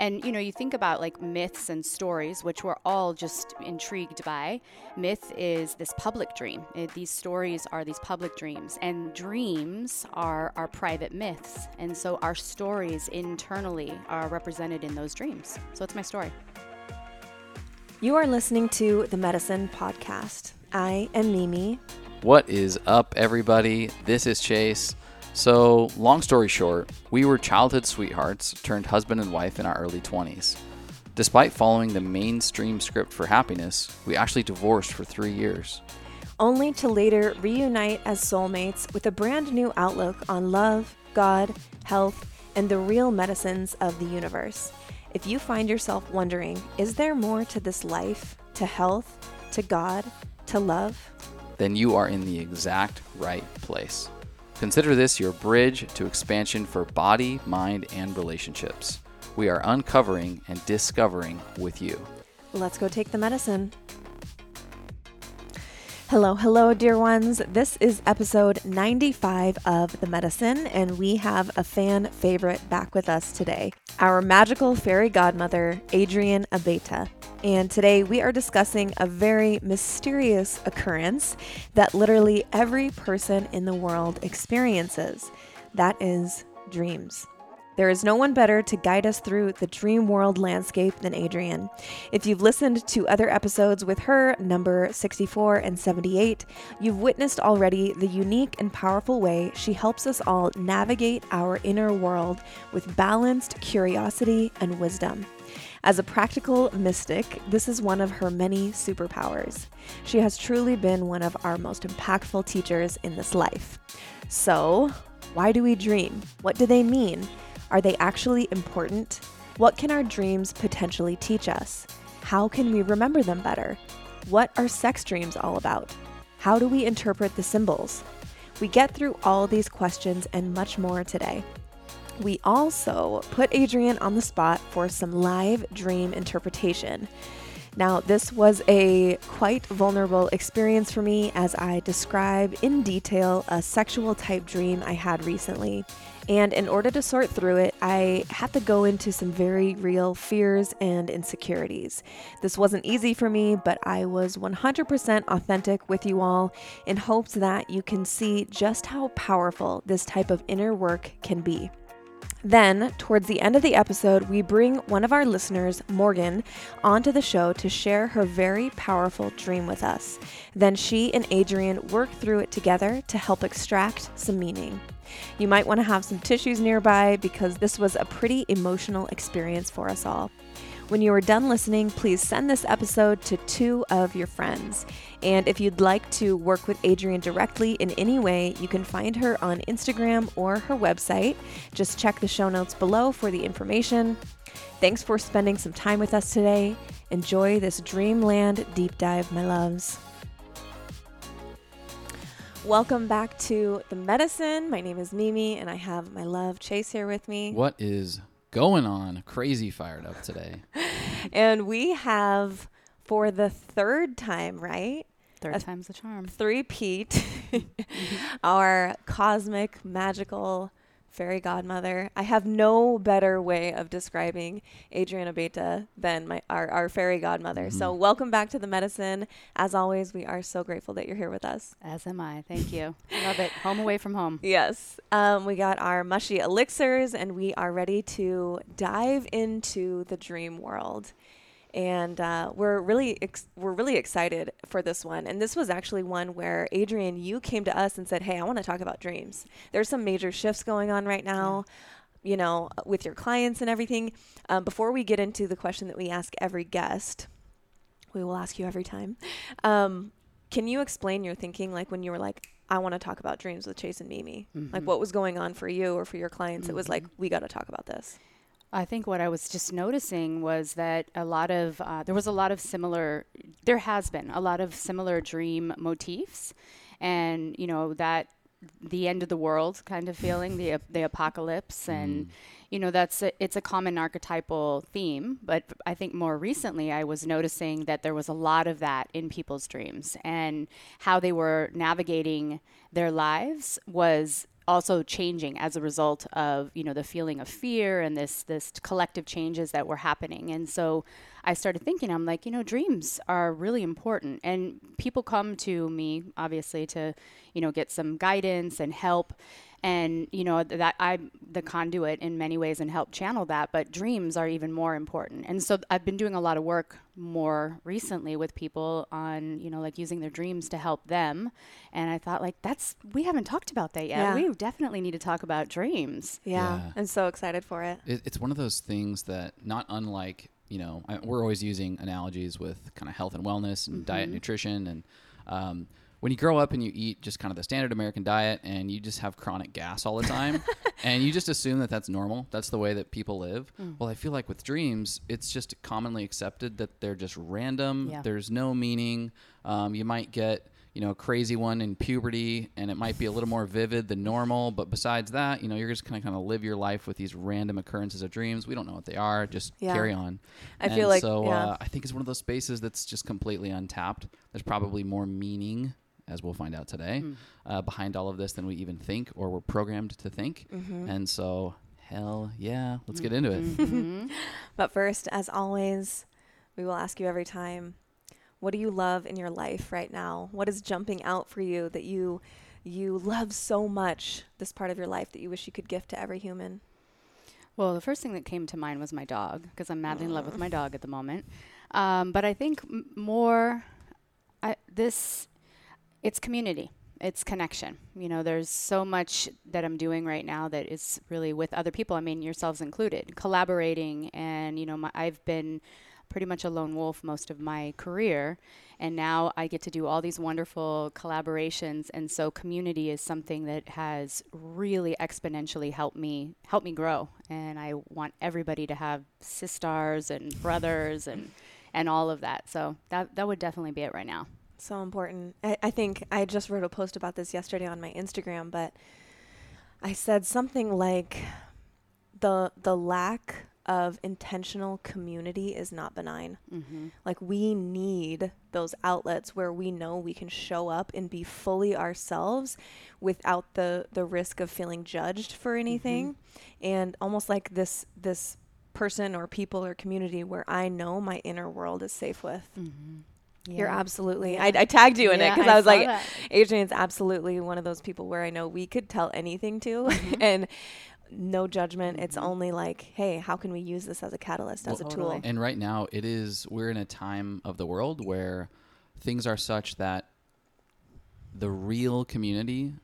And you know, you think about like myths and stories, which we're all just intrigued by. Myth is this public dream. It, these stories are these public dreams, and dreams are our private myths. And so our stories internally are represented in those dreams. So it's my story. You are listening to the Medicine Podcast. I am Mimi. What is up, everybody? This is Chase. So, long story short, we were childhood sweethearts turned husband and wife in our early 20s. Despite following the mainstream script for happiness, we actually divorced for three years. Only to later reunite as soulmates with a brand new outlook on love, God, health, and the real medicines of the universe. If you find yourself wondering, is there more to this life, to health, to God, to love? Then you are in the exact right place. Consider this your bridge to expansion for body, mind, and relationships. We are uncovering and discovering with you. Let's go take the medicine. Hello, hello, dear ones. This is episode 95 of The Medicine, and we have a fan favorite back with us today our magical fairy godmother, Adrienne Abeyta. And today we are discussing a very mysterious occurrence that literally every person in the world experiences. That is dreams. There is no one better to guide us through the dream world landscape than Adrienne. If you've listened to other episodes with her, number 64 and 78, you've witnessed already the unique and powerful way she helps us all navigate our inner world with balanced curiosity and wisdom. As a practical mystic, this is one of her many superpowers. She has truly been one of our most impactful teachers in this life. So, why do we dream? What do they mean? Are they actually important? What can our dreams potentially teach us? How can we remember them better? What are sex dreams all about? How do we interpret the symbols? We get through all these questions and much more today. We also put Adrienne on the spot for some live dream interpretation. Now, this was a quite vulnerable experience for me as I describe in detail a sexual type dream I had recently. And in order to sort through it, I had to go into some very real fears and insecurities. This wasn't easy for me, but I was 100% authentic with you all in hopes that you can see just how powerful this type of inner work can be. Then, towards the end of the episode, we bring one of our listeners, Morgan, onto the show to share her very powerful dream with us. Then she and Adrienne work through it together to help extract some meaning. You might want to have some tissues nearby because this was a pretty emotional experience for us all. When you are done listening, please send this episode to two of your friends. And if you'd like to work with Adrienne directly in any way, you can find her on Instagram or her website. Just check the show notes below for the information. Thanks for spending some time with us today. Enjoy this dreamland deep dive, my loves. Welcome back to The Medicine. My name is Mimi, and I have my love Chase here with me. What is going on? Crazy fired up today. and we have, for the third time, right? Third time's the charm. Three Pete, mm-hmm. our cosmic, magical fairy godmother. I have no better way of describing Adriana Abeyta than my our, our fairy godmother. Mm-hmm. So welcome back to the medicine. As always, we are so grateful that you're here with us. As am I. Thank you. Love it. Home away from home. Yes. Um, we got our mushy elixirs, and we are ready to dive into the dream world and uh, we're really ex- we're really excited for this one. And this was actually one where Adrienne, you came to us and said, "Hey, I want to talk about dreams. There's some major shifts going on right now." Yeah. You know, with your clients and everything. Um, before we get into the question that we ask every guest, we will ask you every time. Um, can you explain your thinking, like when you were like, I want to talk about dreams with Chase and Mimi. Mm-hmm. Like what was going on for you or for your clients? Mm-hmm. It was like, mm-hmm. we got to talk about this. I think what I was just noticing was that a lot of uh, there was a lot of similar there has been a lot of similar dream motifs, and you know that the end of the world kind of feeling the the apocalypse and mm. you know that's a, it's a common archetypal theme but i think more recently i was noticing that there was a lot of that in people's dreams and how they were navigating their lives was also changing as a result of you know the feeling of fear and this this collective changes that were happening. And so i started thinking i'm like you know dreams are really important. And people come to me obviously to you know get some guidance and help and you know that i'm the conduit in many ways and help channel that but dreams are even more important and so i've been doing a lot of work more recently with people on you know like using their dreams to help them and i thought like that's we haven't talked about that yet Yeah. we definitely need to talk about dreams Yeah. Yeah. I'm so excited for it. It, it's one of those things that not unlike you know I, we're always using analogies with kind of health and wellness and diet and nutrition and um, when you grow up and you eat just kind of the standard American diet and you just have chronic gas all the time and you just assume that that's normal that's the way that people live well I feel like with dreams it's just commonly accepted that they're just random Yeah. there's no meaning um, you might get you know, a crazy one in puberty, and it might be a little more vivid than normal. But besides that, you know, you're just kind of kind of live your life with these random occurrences of dreams. We don't know what they are. Just Yeah. carry on. I feel like- so. yeah. Uh, I think it's one of those spaces that's just completely untapped. There's probably more meaning, as we'll find out today, Hmm. uh, behind all of this than we even think or we're programmed to think. Mm-hmm. And so, hell yeah, let's get into it. Mm-hmm. But first, as always, we will ask you every time, what do you love in your life right now? What is jumping out for you that you you love so much this part of your life that you wish you could gift to every human? Well, the first thing that came to mind was my dog because I'm madly in love with my dog at the moment. Um, but I think m- more I, this it's community. It's connection. You know, there's so much that I'm doing right now that is really with other people. I mean, yourselves included, collaborating. And, you know, my, I've been pretty much a lone wolf most of my career. And now I get to do all these wonderful collaborations. And so community is something that has really exponentially helped me, help me grow. And I want everybody to have sisters and brothers and, and all of that. So that, that would definitely be it right now. So important. I, I think I just wrote a post about this yesterday on my Instagram, but I said something like the the lack of intentional community is not benign. Mm-hmm. Like we need those outlets where we know we can show up and be fully ourselves without the the risk of feeling judged for anything and almost like this this person or people or community where I know my inner world is safe with. Mm-hmm. You're absolutely. Yeah. I, I tagged you in it because I, was like, that. Adrienne's absolutely one of those people where I know we could tell anything to, Mm-hmm. and no judgment. It's only like, hey, how can we use this as a catalyst, as Well, a totally. tool? And right now, it is we're in a time of the world where things are such that the real community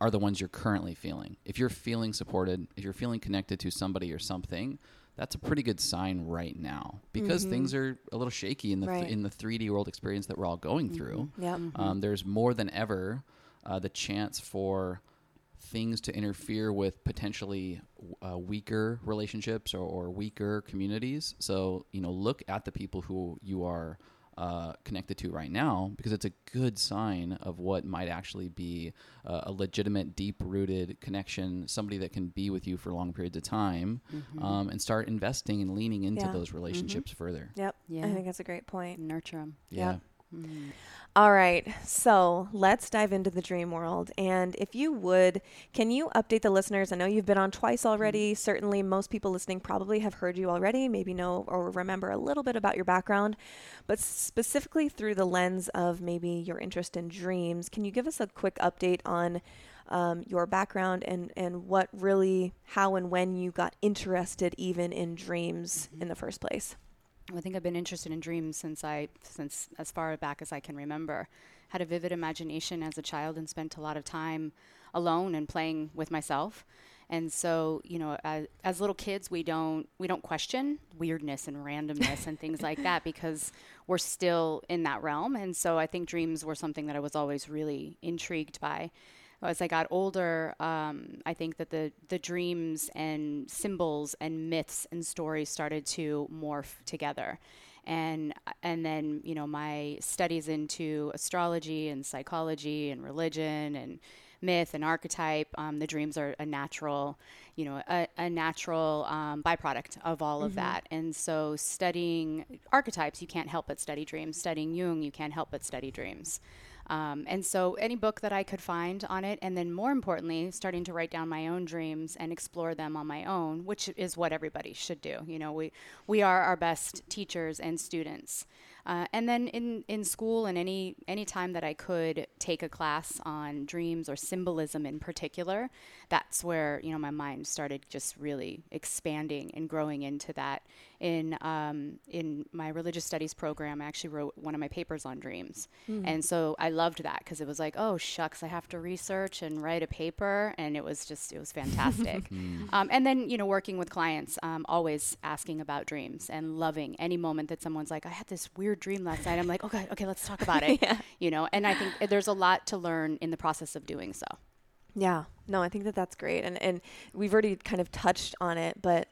are the ones you're currently feeling. If you're feeling supported, if you're feeling connected to somebody or something, that's a pretty good sign right now because things are a little shaky in the Right. in the 3D world experience that we're all going through. Yep. Um, there's more than ever uh, the chance for things to interfere with potentially uh, weaker relationships or, or weaker communities. So, you know, look at the people who you are uh, connected to right now because it's a good sign of what might actually be uh, a legitimate, deep rooted connection, somebody that can be with you for long periods of time um, and start investing and leaning into Yeah. those relationships further. Yep. Yeah. I think that's a great point. Nurture them. Yeah. Yep. All right. So let's dive into the dream world. And if you would, can you update the listeners? I know you've been on twice already. Certainly, most people listening probably have heard you already, maybe know or remember a little bit about your background. But specifically through the lens of maybe your interest in dreams, can you give us a quick update on? Um, your background and, and what really, how and when you got interested even in dreams in the first place. I think I've been interested in dreams since I, since as far back as I can remember. Had a vivid imagination as a child and spent a lot of time alone and playing with myself. And so, you know, as, as little kids, we don't we don't question weirdness and randomness and things like that because we're still in that realm. And so, I think dreams were something that I was always really intrigued by. As I got older, um, I think that the the dreams and symbols and myths and stories started to morph together. And and then you know my studies into astrology and psychology and religion and myth and archetype um, the dreams are a natural you know a, a natural um, byproduct of all of that. And so studying archetypes you can't help but study dreams. Studying Jung you can't help but study dreams Um, and so, any book that I could find on it, and then more importantly, starting to write down my own dreams and explore them on my own, which is what everybody should do. You know, we we are our best teachers and students. Uh, and then in, in school and any any time that I could take a class on dreams or symbolism in particular, that's where you know my mind started just really expanding and growing into that. In um, in my religious studies program, I actually wrote one of my papers on dreams, mm. and so I loved that because it was like, oh shucks, I have to research and write a paper, and it was just it was fantastic. mm. um, and then you know working with clients, um, always asking about dreams and loving any moment that someone's like, I had this weird dream last night. I'm like, okay, okay, let's talk about it. yeah. You know, and I think there's a lot to learn in the process of doing so. Yeah, no, I think that that's great, and and we've already kind of touched on it, but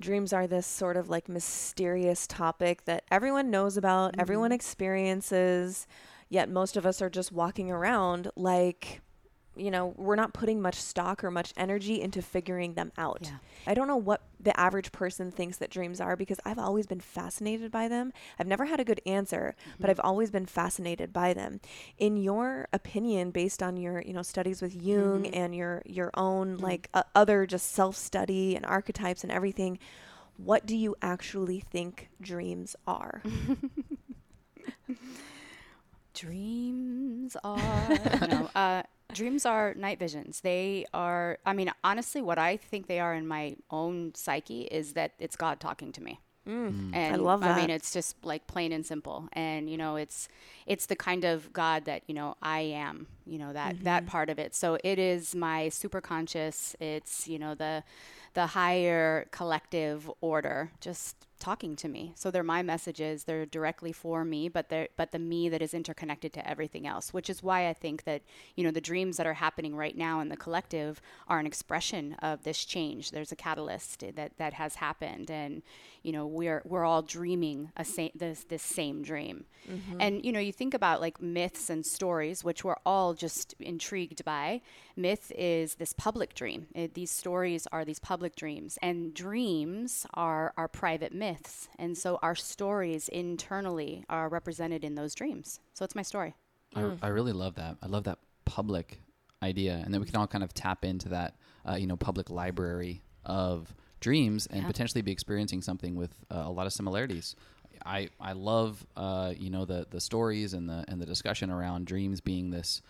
dreams are this sort of like mysterious topic that everyone knows about, mm-hmm. everyone experiences, yet most of us are just walking around like you know, we're not putting much stock or much energy into figuring them out. Yeah. I don't know what the average person thinks that dreams are because I've always been fascinated by them. I've never had a good answer, mm-hmm. but I've always been fascinated by them. In your opinion, based on your, you know, studies with Jung mm-hmm. and your your own mm-hmm. like uh, other just self-study and archetypes and everything, what do you actually think dreams are? dreams are no, uh, dreams are night visions. They are, I mean, honestly, what I think they are in my own psyche is that it's God talking to me. Mm. And I love that. I mean, it's just like plain and simple. And, you know, it's, it's the kind of God that, you know, I am, you know, that, mm-hmm. that part of it. So it is my super conscious. It's, you know, the, the higher collective order just talking to me. So they're my messages. They're directly for me, but they're but the me that is interconnected to everything else. Which is why I think that you know the dreams that are happening right now in the collective are an expression of this change. There's a catalyst that that has happened, and you know we're we're all dreaming a same this this same dream. Mm-hmm. And you know you think about like myths and stories, which we're all just intrigued by. Myth is this public dream. It, these stories are these public dreams, and dreams are our private myths myths. And so our stories internally are represented in those dreams. So it's my story. I, mm. I really love that. I love that public idea. And then we can all kind of tap into that, uh, you know, public library of dreams and yeah. potentially be experiencing something with uh, a lot of similarities. I, I love uh, you know the the stories and the and the discussion around dreams being this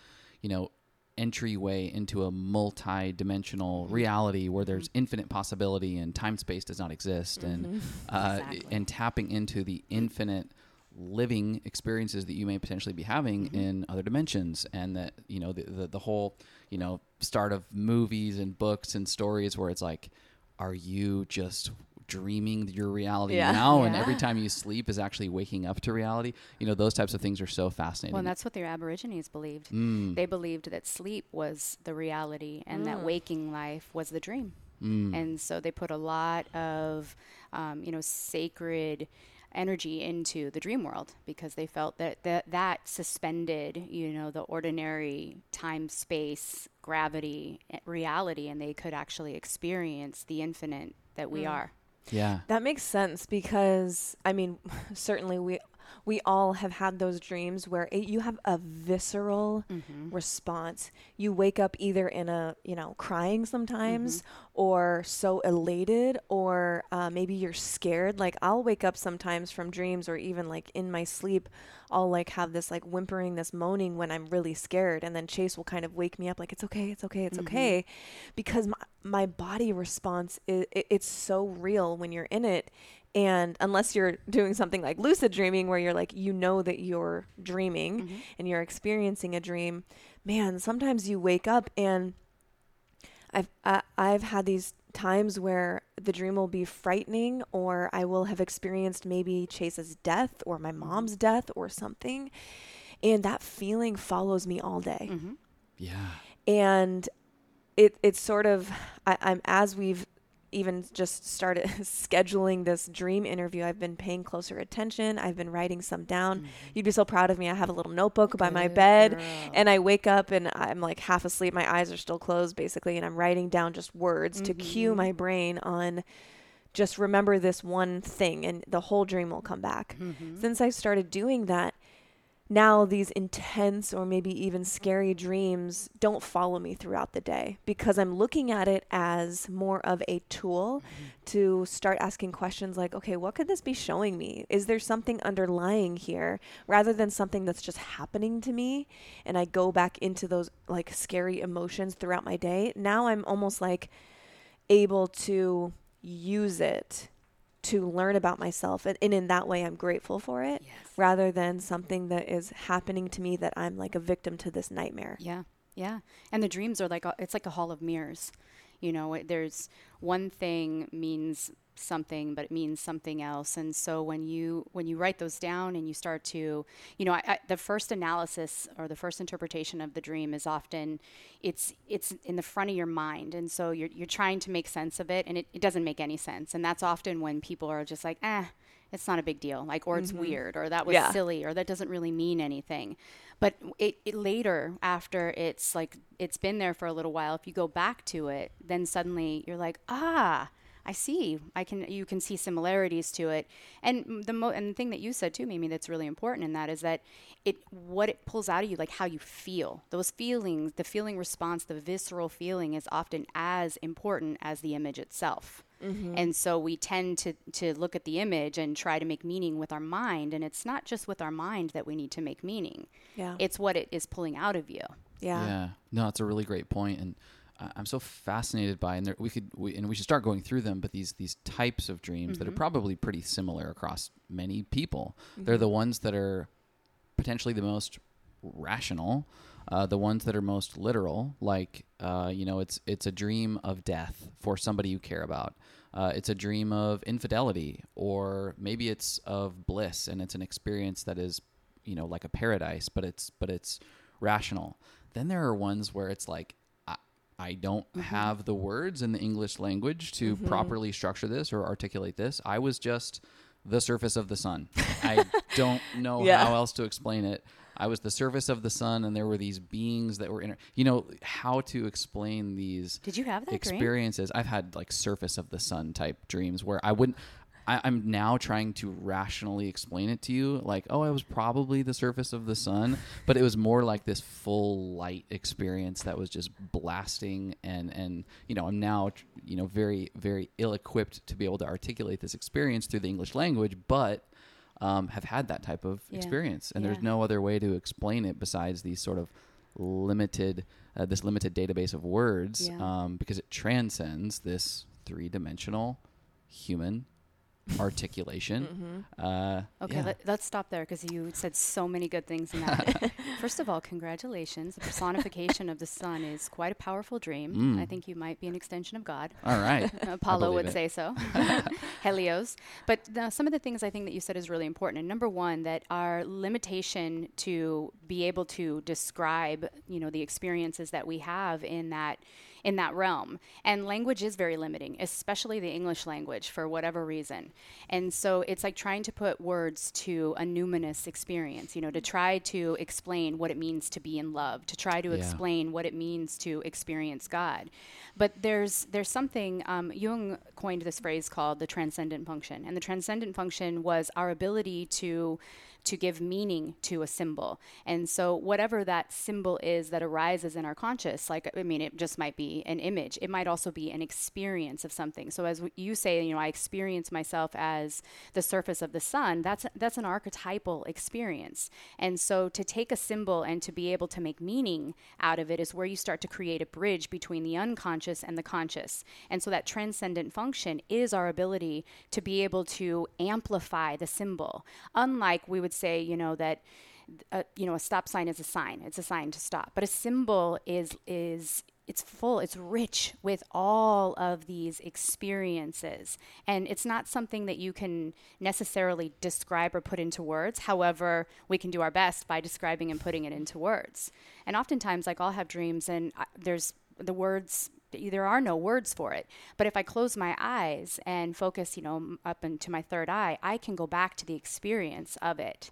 you know entryway into a multi-dimensional mm-hmm. reality where there's mm-hmm. infinite possibility and time space does not exist mm-hmm. and uh, exactly. and tapping into the infinite living experiences that you may potentially be having mm-hmm. in other dimensions and that you know the, the, the whole you know start of movies and books and stories where it's like are you just dreaming your reality yeah. now, yeah. and every time you sleep is actually waking up to reality. You know, those types of things are so fascinating. Well, and that's what the Aborigines believed. Mm. They believed that sleep was the reality, and mm. that waking life was the dream. Mm. And so they put a lot of, um, you know, sacred energy into the dream world because they felt that that, that suspended, you know, the ordinary time, space, gravity, eh, reality, and they could actually experience the infinite that we mm. are. Yeah. That makes sense because I mean, certainly we we all have had those dreams where it, you have a visceral mm-hmm. response. You wake up either in a, you know, crying sometimes mm-hmm. or so elated or uh, maybe you're scared. Like I'll wake up sometimes from dreams or even like in my sleep, I'll like have this like whimpering, this moaning when I'm really scared. And then Chase will kind of wake me up like, it's okay, it's okay, it's mm-hmm. okay. Because my, my body response, is, it, it's so real when you're in it and unless you're doing something like lucid dreaming, where you're like, you know that you're dreaming mm-hmm. and you're experiencing a dream, man, sometimes you wake up and I've, I, I've had these times where the dream will be frightening or I will have experienced maybe Chase's death or my mm-hmm. mom's death or something. And that feeling follows me all day. Mm-hmm. Yeah. And it, it's sort of, I, I'm, as we've even just started scheduling this dream interview, I've been paying closer attention. I've been writing some down. Mm-hmm. You'd be so proud of me. I have a little notebook Good by my bed, girl. and I wake up and I'm like half asleep. My eyes are still closed, basically, and I'm writing down just words mm-hmm. to cue my brain on just remember this one thing, and the whole dream will come back. Mm-hmm. Since I started doing that, now these intense or maybe even scary dreams don't follow me throughout the day because I'm looking at it as more of a tool mm-hmm. to start asking questions like, okay, what could this be showing me? Is there something underlying here rather than something that's just happening to me? And I go back into those like scary emotions throughout my day. Now I'm almost like able to use it to learn about myself and, and in that way i'm grateful for it Yes. rather than something that is happening to me that i'm like a victim to this nightmare Yeah, yeah. And the dreams are like a, it's like a hall of mirrors. You know, it, there's one thing means something, but it means something else. And so when you when you write those down and you start to, you know, I, I, the first analysis or the first interpretation of the dream is often it's it's in the front of your mind, and so you're you're trying to make sense of it, and it, it doesn't make any sense. And that's often when people are just like, eh. It's not a big deal, like, or it's weird, or that was Yeah. silly, or that doesn't really mean anything. But it, it later, after it's like it's been there for a little while, if you go back to it, then suddenly you're like, ah, I see. I can you can see similarities to it. And the mo- and the thing that you said too, Mimi, that's really important in that is that it what it pulls out of you, like how you feel. Those feelings, the feeling response, the visceral feeling is often as important as the image itself. Mm-hmm. And so we tend to, to look at the image and try to make meaning with our mind. And it's not just with our mind that we need to make meaning, yeah it's what it is pulling out of you. yeah Yeah. No, it's a really great point. point, and I- I'm so fascinated by, and there, we could, we, and we should start going through them. But these these types of dreams that are probably pretty similar across many people. They're the ones that are potentially the most rational, uh, the ones that are most literal. Like, uh, you know, it's it's a dream of death for somebody you care about. Uh, it's a dream of infidelity, or maybe it's of bliss, and it's an experience that is, you know, like a paradise, but it's but it's rational. Then there are ones where it's like, I, don't mm-hmm. have the words in the English language to mm-hmm. properly structure this or articulate this. I was just the surface of the sun. I don't know Yeah. how else to explain it. I was the surface of the sun, and there were these beings that were in. You know how to explain these Did you have that dream? experiences. I've had like surface of the sun type dreams where I wouldn't. I, I'm now trying to rationally explain it to you, like, oh, I was probably the surface of the sun, but it was more like this full light experience that was just blasting, and and you know, I'm now you know very very ill equipped to be able to articulate this experience through the English language, but um, have had that type of Yeah. experience, and there's no other way to explain it besides these sort of limited uh, this limited database of words Yeah. um, because it transcends this three dimensional human articulation. Uh, Okay, yeah. let, let's stop there because you said so many good things in that. First of all, congratulations. The personification of the sun is quite a powerful dream. Mm. I think you might be an extension of God. All right. Apollo would it. say so. Helios. But some of the things I think that you said is really important. And number one, that our limitation to be able to describe, you know, the experiences that we have in that in that realm. And language is very limiting, especially the English language for whatever reason. And so it's like trying to put words to a numinous experience, you know, to try to explain what it means to be in love, to try to Yeah. explain what it means to experience God. But there's there's something um, Jung coined this phrase called the transcendent function, and the transcendent function was our ability to to give meaning to a symbol. And so whatever that symbol is that arises in our conscious, like I mean, it just might be an image. It might also be an experience of something. So as you say, you know, I experience myself as the surface of the sun. That's that's an archetypal experience. And so to take a symbol and to be able to make meaning out of it is where you start to create a bridge between the unconscious and the conscious. And so that transcendent function is our ability to be able to amplify the symbol. Unlike we would say, you know, that uh, you know a stop sign is a sign. It's a sign to stop. But a symbol is is it's full it's rich with all of these experiences. And it's not something that you can necessarily describe or put into words. However we can do our best by describing and putting it into words. And oftentimes like i'll have dreams and I, there's the words there are no words for it. But if i close my eyes and focus you know up into my third eye i can go back to the experience of it.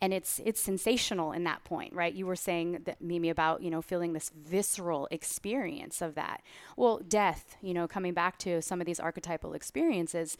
And it's it's sensational in that point right? You were saying that Mimi about you know feeling this visceral experience of that. Well death you know coming back to some of these archetypal experiences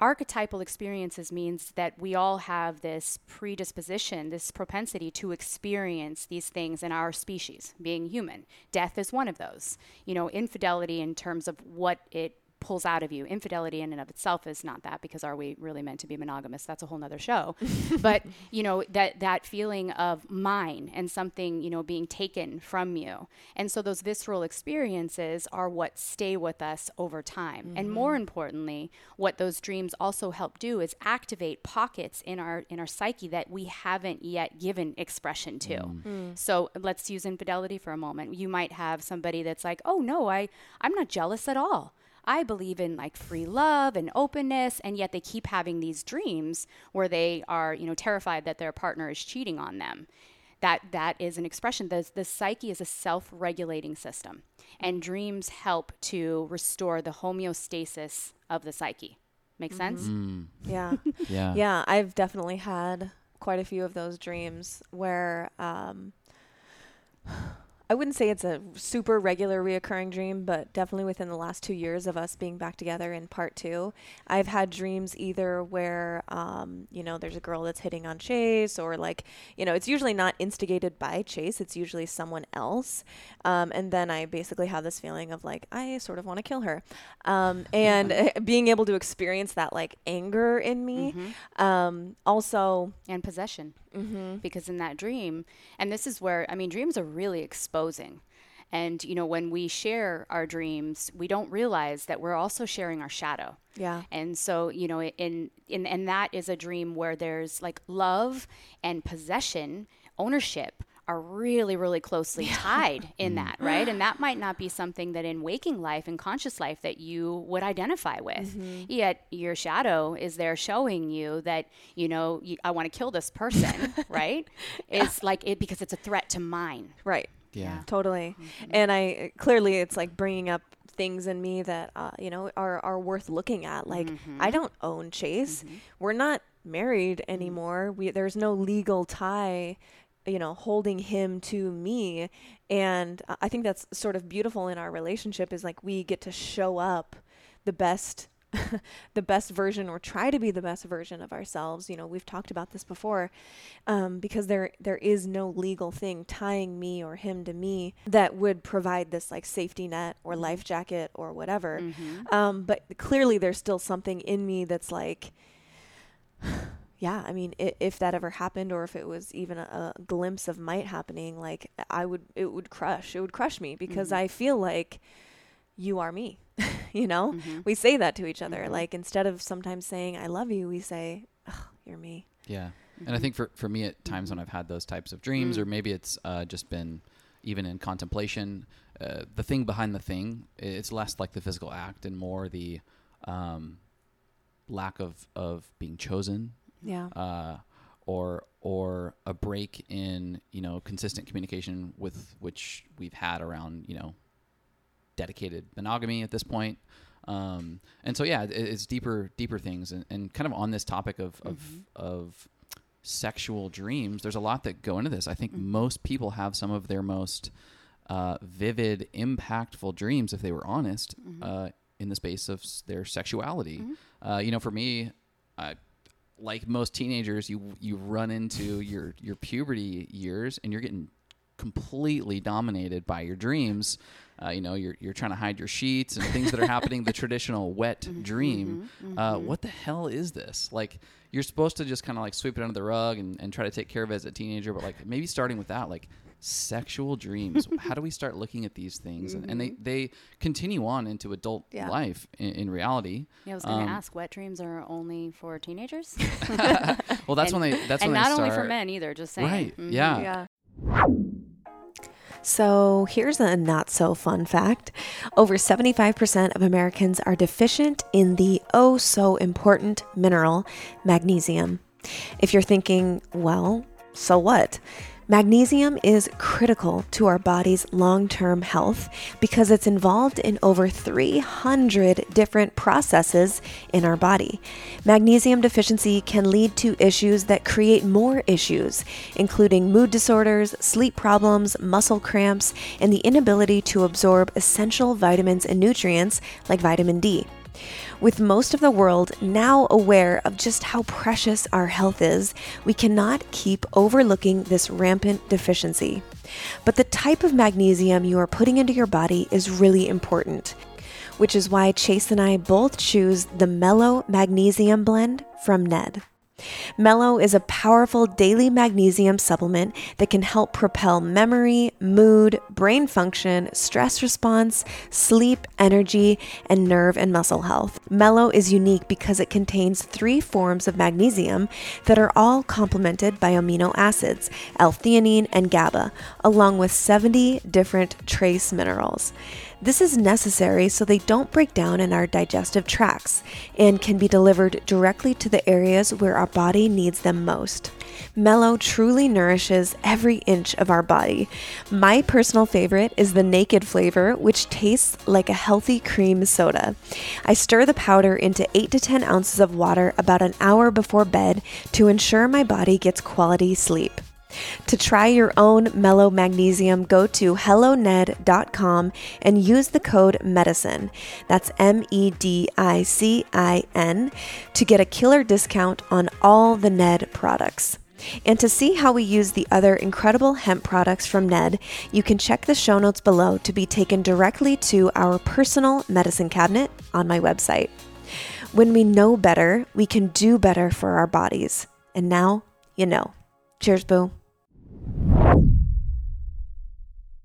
archetypal experiences means that we all have this predisposition, this propensity to experience these things in our species, being human. Death is one of those. You know, infidelity in terms of what it pulls out of you. Infidelity in and of itself is not that because are we really meant to be monogamous? That's a whole nother show. but, you know, that that feeling of mine and something, you know, being taken from you. And so those visceral experiences are what stay with us over time. Mm-hmm. And more importantly, what those dreams also help do is activate pockets in our in our psyche that we haven't yet given expression to. Mm. So let's use infidelity for a moment. You might have somebody that's like, "Oh no, I I'm not jealous at all." I believe in like free love and openness, and yet they keep having these dreams where they are, you know, terrified that their partner is cheating on them. That that is an expression. The, the psyche is a self-regulating system, and dreams help to restore the homeostasis of the psyche. Make mm-hmm. sense? Mm. Yeah. yeah. Yeah. I've definitely had quite a few of those dreams where um, I wouldn't say it's a super regular reoccurring dream, but definitely within the last two years of us being back together in part two, I've had dreams either where, um, you know, there's a girl that's hitting on Chase, or like, you know, it's usually not instigated by Chase, it's usually someone else. Um, and then I basically have this feeling of like, I sort of want to kill her. Um, and being able to experience that like anger in me. Mm-hmm. Um, also, and possession. Mm-hmm. Because in that dream, and this is where, I mean, dreams are really exposing. And, you know, when we share our dreams, we don't realize that we're also sharing our shadow. Yeah. And so, you know, in, in, and that is a dream where there's like love and possession, ownership are really, really closely yeah. tied in that, right? And that might not be something that in waking life and conscious life that you would identify with. Mm-hmm. Yet your shadow is there showing you that, you know, you, I want to kill this person, right? yeah. It's like it because it's a threat to mine. Right. Yeah. Totally. Mm-hmm. And I clearly it's like bringing up things in me that uh, you know are are worth looking at. Like mm-hmm. I don't own Chase. Mm-hmm. We're not married mm-hmm. anymore. We there's no legal tie you know, holding him to me. And I think that's sort of beautiful in our relationship is like we get to show up the best the best version or try to be the best version of ourselves. You know, we've talked about this before, um, because there there is no legal thing tying me or him to me that would provide this like safety net or mm-hmm. life jacket or whatever. Mm-hmm. Um, but clearly, there's still something in me that's like yeah, I mean, it, if that ever happened, or if it was even a, a, glimpse of might happening, like I would, it would crush. It would crush me because mm-hmm. I feel like you are me. you know, mm-hmm. we say that to each other. Mm-hmm. Like instead of sometimes saying "I love you," we say, oh, "You're me." Yeah, and I mm-hmm. think for for me, at times when I've had those types of dreams, or mm. maybe it's uh, just been even in contemplation, uh, the thing behind the thing, it's less like the physical act and more the um, lack of of being chosen yeah. Uh, or or a break in you know consistent communication with which we've had around you know dedicated monogamy at this point. Um, and so yeah, it, it's deeper deeper things and, and kind of on this topic of mm-hmm. of of sexual dreams. There's a lot that go into this. I think mm-hmm. most people have some of their most uh, vivid, impactful dreams, if they were honest, mm-hmm. uh, in the space of their sexuality. Mm-hmm. Uh, you know, for me, I like most teenagers, you you run into your your puberty years and you're getting completely dominated by your dreams. Uh, you know, you're you're trying to hide your sheets and things that are happening. The traditional wet mm-hmm, dream. Mm-hmm, uh, mm-hmm. what the hell is this? Like, you're supposed to just kind of like sweep it under the rug and, and try to take care of it as a teenager, but like maybe starting with that, like sexual dreams. How do we start looking at these things? Mm-hmm. And, and, they, mm-hmm. they continue on into adult yeah. life in, in, reality. Yeah, I was going to um, ask, wet dreams are only for teenagers? well, that's and, when they, that's and when not they only for men either, just saying. Right. Mm-hmm. Yeah. Yeah. So, here's a not so fun fact over 75% of Americans are deficient in the oh so important mineral magnesium. If you're thinking, well, so what? Magnesium is critical to our body's long term health because it's involved in over 300 different processes in our body. Magnesium deficiency can lead to issues that create more issues, including mood disorders, sleep problems, muscle cramps, and the inability to absorb essential vitamins and nutrients like vitamin D. With most of the world now aware of just how precious our health is, we cannot keep overlooking this rampant deficiency. But the type of magnesium you are putting into your body is really important, which is why Chase and I both choose the Mellow Magnesium Blend from Ned. Mellow is a powerful daily magnesium supplement that can help propel memory, mood, brain function, stress response, sleep, energy, and nerve and muscle health. Mellow is unique because it contains three forms of magnesium that are all complemented by amino acids, L-theanine and GABA, along with 70 different trace minerals. This is necessary so they don't break down in our digestive tracts and can be delivered directly to the areas where our body needs them most. Mellow truly nourishes every inch of our body. My personal favorite is the naked flavor, which tastes like a healthy cream soda. I stir the powder into 8 to 10 ounces of water about an hour before bed to ensure my body gets quality sleep. To try your own Mellow Magnesium, go to helloned.com and use the code MEDICINE. That's M E D I C I N to get a killer discount on all the Ned products. And to see how we use the other incredible hemp products from Ned, you can check the show notes below to be taken directly to our personal medicine cabinet on my website. When we know better, we can do better for our bodies. And now you know. Cheers, Boo.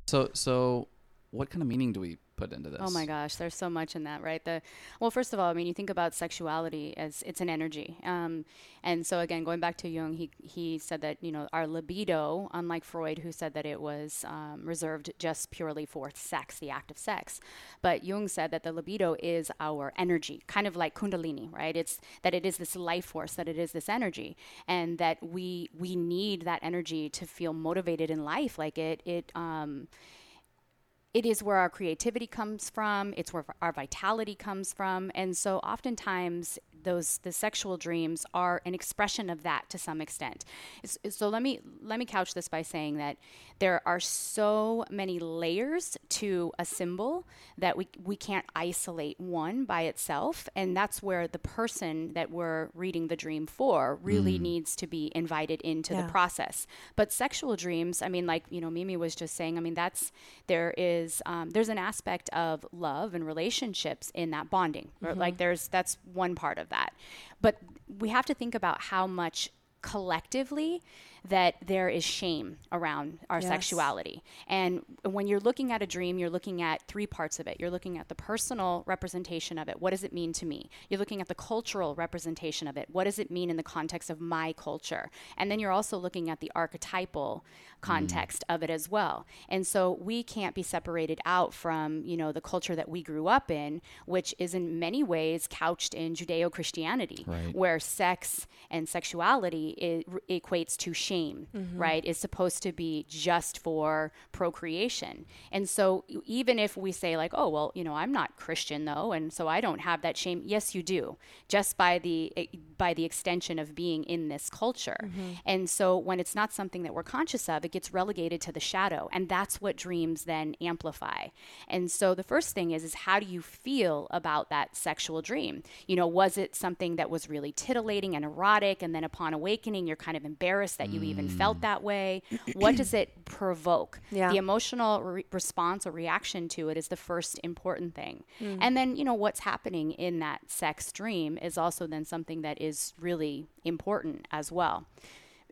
So, so what kind of meaning do we put into this? Oh my gosh, there's so much in that, right? The well, first of all, I mean, you think about sexuality as it's an energy, um, and so again, going back to Jung, he he said that you know our libido, unlike Freud, who said that it was um, reserved just purely for sex, the act of sex, but Jung said that the libido is our energy, kind of like Kundalini, right? It's that it is this life force, that it is this energy, and that we we need that energy to feel motivated in life, like it it. Um, it is where our creativity comes from. It's where our vitality comes from. And so oftentimes those the sexual dreams are an expression of that to some extent. So let me let me couch this by saying that there are so many layers to a symbol that we we can't isolate one by itself. And that's where the person that we're reading the dream for really mm. needs to be invited into yeah. the process. But sexual dreams i mean like you know mimi was just saying i mean that's there is um, there's an aspect of love and relationships in that bonding mm-hmm. like there's that's one part of that. But we have to think about how much collectively that there is shame around our yes. sexuality. And when you're looking at a dream, you're looking at three parts of it. You're looking at the personal representation of it. What does it mean to me? You're looking at the cultural representation of it. What does it mean in the context of my culture? And then you're also looking at the archetypal context mm. of it as well. And so we can't be separated out from, you know, the culture that we grew up in, which is in many ways couched in Judeo-Christianity, right. where sex and sexuality equates to shame shame, mm-hmm. right, is supposed to be just for procreation. And so even if we say like, oh, well, you know, I'm not Christian though, and so I don't have that shame. Yes, you do. Just by the by the extension of being in this culture. Mm-hmm. And so when it's not something that we're conscious of, it gets relegated to the shadow, and that's what dreams then amplify. And so the first thing is is how do you feel about that sexual dream? You know, was it something that was really titillating and erotic and then upon awakening you're kind of embarrassed that you even felt that way? what does it provoke? Yeah. The emotional re- response or reaction to it is the first important thing. Mm. And then, you know, what's happening in that sex dream is also then something that is really important as well.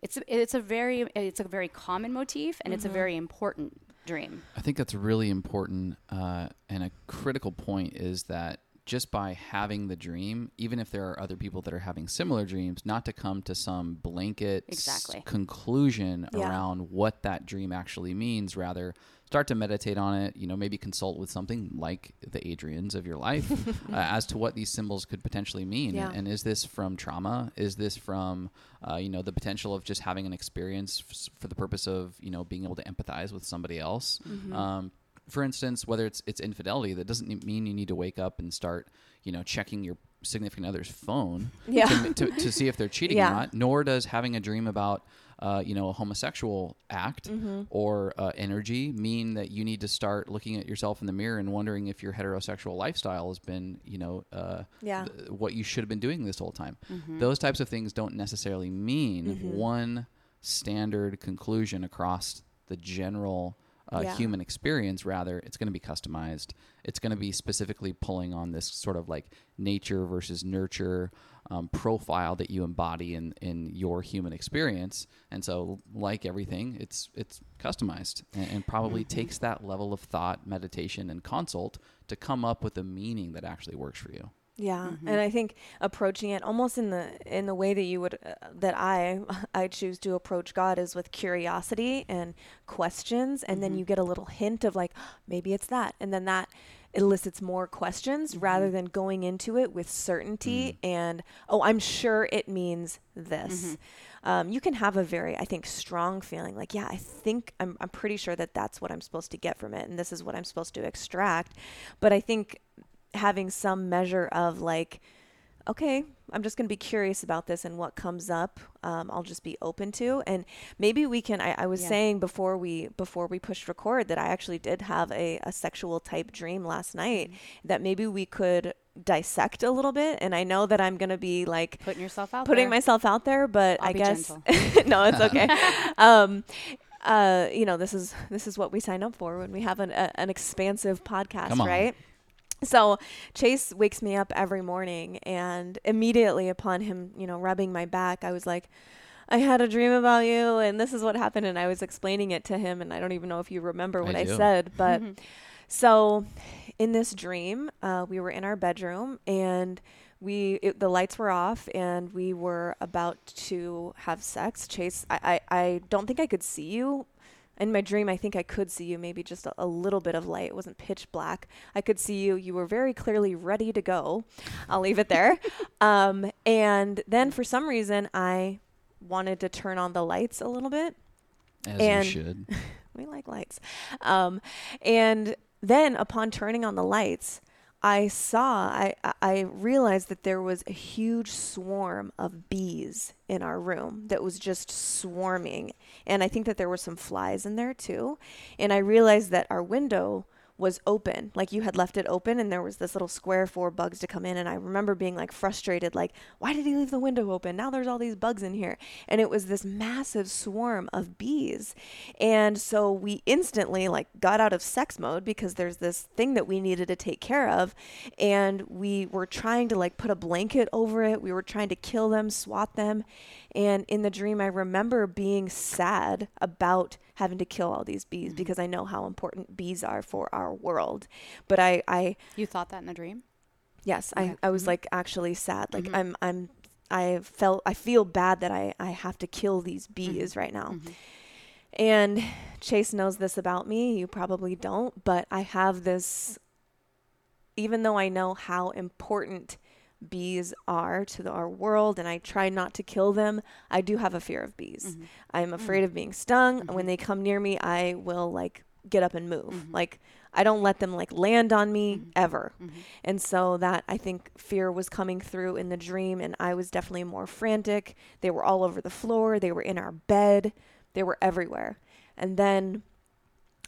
It's a, it's a very it's a very common motif and mm-hmm. it's a mm-hmm. very important dream. I think that's really important uh, and a critical point is that just by having the dream, even if there are other people that are having similar dreams, not to come to some blanket exactly. s- conclusion yeah. around what that dream actually means. Rather, start to meditate on it. You know, maybe consult with something like the Adriennes of your life uh, as to what these symbols could potentially mean. Yeah. And, and, is this from trauma? Is this from, uh, you know, the potential of just having an experience f- for the purpose of, you know, being able to empathize with somebody else? Mm-hmm. Um, for instance, whether it's it's infidelity, that doesn't mean you need to wake up and start, you know, checking your significant other's phone yeah. to, to, to see if they're cheating yeah. or not. Nor does having a dream about uh, you know, a homosexual act Mm-hmm. or uh, energy mean that you need to start looking at yourself in the mirror and wondering if your heterosexual lifestyle has been, you know, uh, Yeah. th- what you should have been doing this whole time. Mm-hmm. Those types of things don't necessarily mean Mm-hmm. one standard conclusion across the general uh, Yeah. human experience. Rather, it's going to be customized. It's going to be specifically pulling on this sort of like nature versus nurture um, profile that you embody in, in your human experience. And so, like everything, it's it's customized and, and probably takes that level of thought, meditation, and consult to come up with a meaning that actually works for you. Yeah, Mm-hmm. and I think approaching it almost in the in the way that you would uh, that I I choose to approach God is with curiosity and questions, and Mm-hmm. then you get a little hint of like maybe it's that, and then that elicits more questions Mm-hmm. rather than going into it with certainty Mm. and oh I'm sure it means this. Mm-hmm. Um, you can have a very I think strong feeling like yeah I think I'm I'm pretty sure that that's what I'm supposed to get from it, and this is what I'm supposed to extract, but I think having some measure of like okay i'm just going to be curious about this and what comes up um, i'll just be open to and maybe we can i, I was Yeah. saying before we before we pushed record that i actually did have a, a sexual type dream last night Mm-hmm. that maybe we could dissect a little bit and i know that i'm going to be like Putting yourself out putting there. myself out there but I'll i guess no it's okay um uh you know this is this is what we sign up for when we have an, a, an expansive podcast right so Chase wakes me up every morning, and immediately upon him, you know, rubbing my back, I was like, I had a dream about you, and this is what happened. And I was explaining it to him, and I don't even know if you remember what I I, said, but so in this dream, uh, we were in our bedroom, and we it, the lights were off, and we were about to have sex. Chase, I, I, I don't think I could see you in my dream, I think I could see you, maybe just a, a little bit of light. It wasn't pitch black. I could see you. You were very clearly ready to go. I'll leave it there. um, and then for some reason, I wanted to turn on the lights a little bit. As And- you should. We like lights. Um, and then upon turning on the lights, I saw, I, I- realized that there was a huge swarm of bees in our room that was just swarming. And I think that there were some flies in there too. And I realized that our window was open. Like you had left it open and there was this little square for bugs to come in. And I remember being like frustrated, like, why did he leave the window open? Now there's all these bugs in here. And it was this massive swarm of bees. And so we instantly like got out of sex mode because there's this thing that we needed to take care of. And we were trying to like put a blanket over it. We were trying to kill them, swat them. And in the dream, I remember being sad about having to kill all these bees because I know how important bees are for our world. But I, I You thought that in a dream? yes, Yeah. I, I was Mhm. like actually sad. Like Mhm. I'm, I'm, I felt, I feel bad that I, I have to kill these Mm-hmm. bees right now. Mhm. And Chase knows this about me. You probably don't, but I have this, even though I know how important bees are to the, our world and I try not to kill them, I do have a fear of bees. Mhm. I'm afraid of being stung. Mhm. When they come near me, I will like get up and move. Mhm. Like I don't let them like land on me Mhm. ever. And so that I think fear was coming through in the dream and I was definitely more frantic. They were all over the floor, they were in our bed, they were everywhere. And then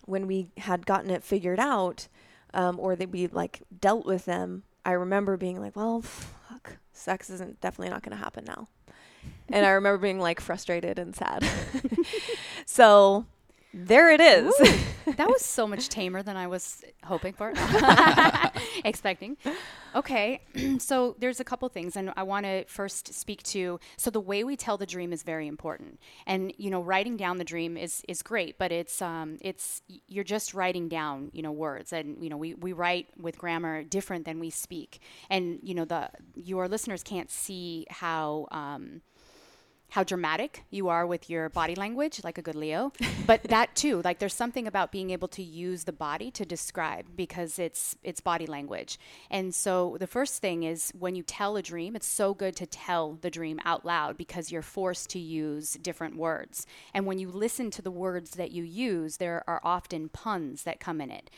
when we had gotten it figured out, um, or that we like dealt with them, I remember being like, well, fuck, sex isn't definitely not going to happen now. and I remember being like frustrated and sad. so there it is. that was so much tamer than I was hoping for, expecting. Okay, so there's a couple things, and I want to first speak to. So the way we tell the dream is very important, and you know, writing down the dream is is great, but it's um it's you're just writing down you know words, and you know we we write with grammar different than we speak, and you know the your listeners can't see how. Um, how dramatic you are with your body language, like a good Leo. But that too, like there's something about being able to use the body to describe because it's it's body language. And so the first thing is when you tell a dream, it's so good to tell the dream out loud because you're forced to use different words. And when you listen to the words that you use, there are often puns that come in it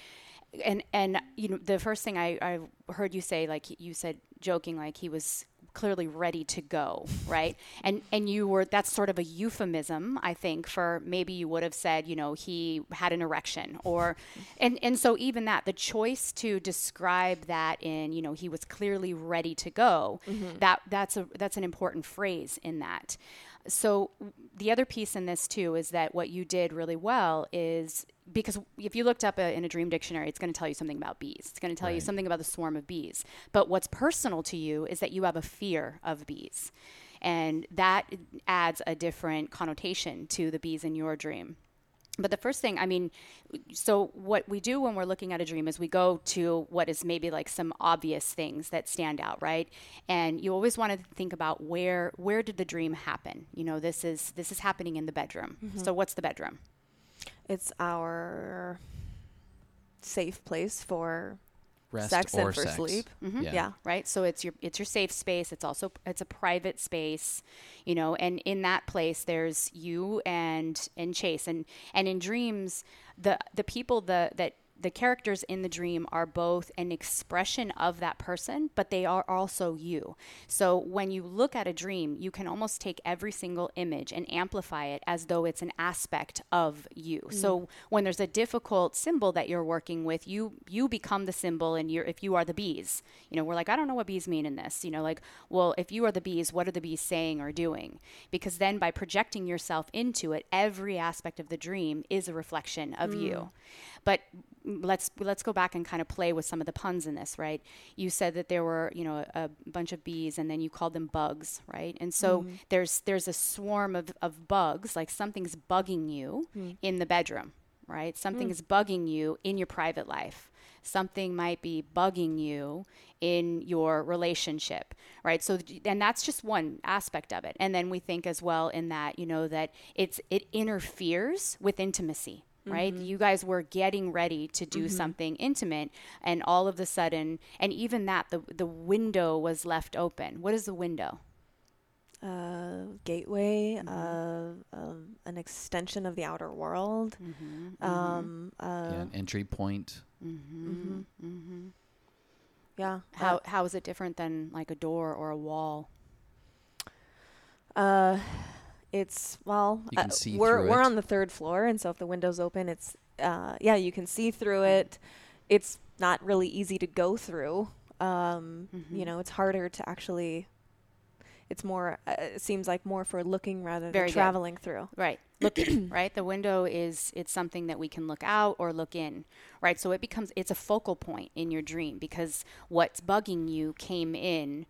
and and you know the first thing I, I heard you say like you said joking like he was clearly ready to go, right? And and you were that's sort of a euphemism, I think, for maybe you would have said, you know, he had an erection or and and so even that the choice to describe that in, you know, he was clearly ready to go, mm-hmm. that that's a that's an important phrase in that. So the other piece in this too is that what you did really well is because if you looked up a, in a dream dictionary, it's going to tell you something about bees. It's going to tell you something about the swarm of bees. But what's personal to you is that you have a fear of bees. And that adds a different connotation to the bees in your dream. But the first thing, I mean, so what we do when we're looking at a dream is we go to what is maybe like some obvious things that stand out, right? And you always want to think about where where did the dream happen? You know, this is this is happening in the bedroom. Mm-hmm. So what's the bedroom? It's our safe place for Rest sex or and for sex. sleep. Mm-hmm. Yeah. Yeah. right so it's your it's your safe space it's also it's a private space you know and in that place there's you and and chase and and in dreams the the people the that the characters in the dream are both an expression of that person, but they are also you. So when you look at a dream, you can almost take every single image and amplify it as though it's an aspect of you. Mm. So when there's a difficult symbol that you're working with, you you become the symbol and you're if you are the bees. You know, we're like, I don't know what bees mean in this. You know, like, well, if you are the bees, what are the bees saying or doing? Because then by projecting yourself into it, every aspect of the dream is a reflection of you. Mm. But let's let's go back and kind of play with some of the puns in this, right? You said that there were, you know, a, a bunch of bees and then you called them bugs, right? And so mm-hmm. there's there's a swarm of, of bugs, like something's bugging you mm. in the bedroom, right? Something mm. is bugging you in your private life. Something might be bugging you in your relationship, right? So, and that's just one aspect of it. And then we think as well in that, you know, that it's it interferes with intimacy, right? You guys were getting ready to do something intimate, and all of a sudden, and even that, the the window was left open. What is the window? uh, gateway, uh, um, an extension of the outer world. Um, uh, Yeah, an entry point. yeah. How how is it different than like a door or a wall? Uh, it's well, You can uh, see we're we're it. on the third floor, and so if the window's open, it's uh, yeah, you can see through it. It's not really easy to go through. Um, Mm-hmm. you know, it's harder to actually. It's more. Uh, it seems like more for looking rather Very than good. traveling through. Right. Looking, right? The window is it's something that we can look out or look in, right? So it becomes it's a focal point in your dream because what's bugging you came in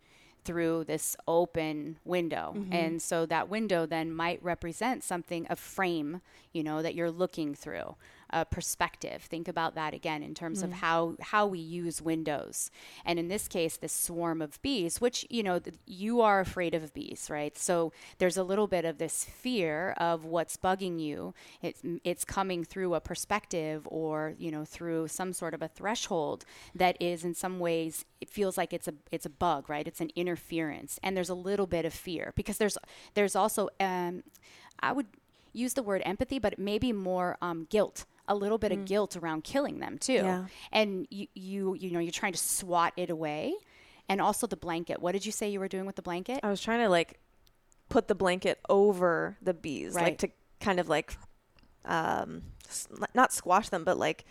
through this open window. Mm-hmm. And so that window then might represent something a frame, you know, that you're looking through. A perspective. Think about that again in terms of how how we use windows. And in this case, this swarm of bees, which you know th- you are afraid of bees, right? So there's a little bit of this fear of what's bugging you. It's it's coming through a perspective or you know through some sort of a threshold that is in some ways it feels like it's a it's a bug, right? It's an interference, and there's a little bit of fear because there's there's also um, I would use the word empathy, but maybe more um, guilt. A little bit of guilt around killing them too, Yeah. and you, you you know you're trying to swat it away, and also the blanket. What did you say you were doing with the blanket? I was trying to like put the blanket over the bees, Right. like to kind of like um not squash them, but like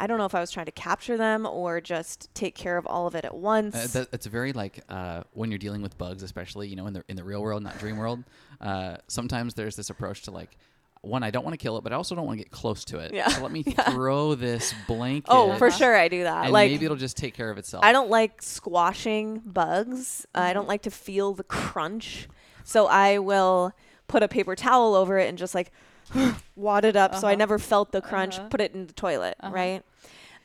I don't know if I was trying to capture them or just take care of all of it at once. Uh, that, it's very like uh, when you're dealing with bugs, especially you know in the in the real world, not dream world. Uh, sometimes there's this approach to like, one, I don't want to kill it, but I also don't want to get close to it. Yeah. So let me throw this blanket. oh, for sure I do that. And like maybe it'll just take care of itself. I don't like squashing bugs. I Mm-hmm. don't like to feel the crunch. So I will put a paper towel over it and just like wad it up so Uh-huh. I never felt the crunch, put it in the toilet, right?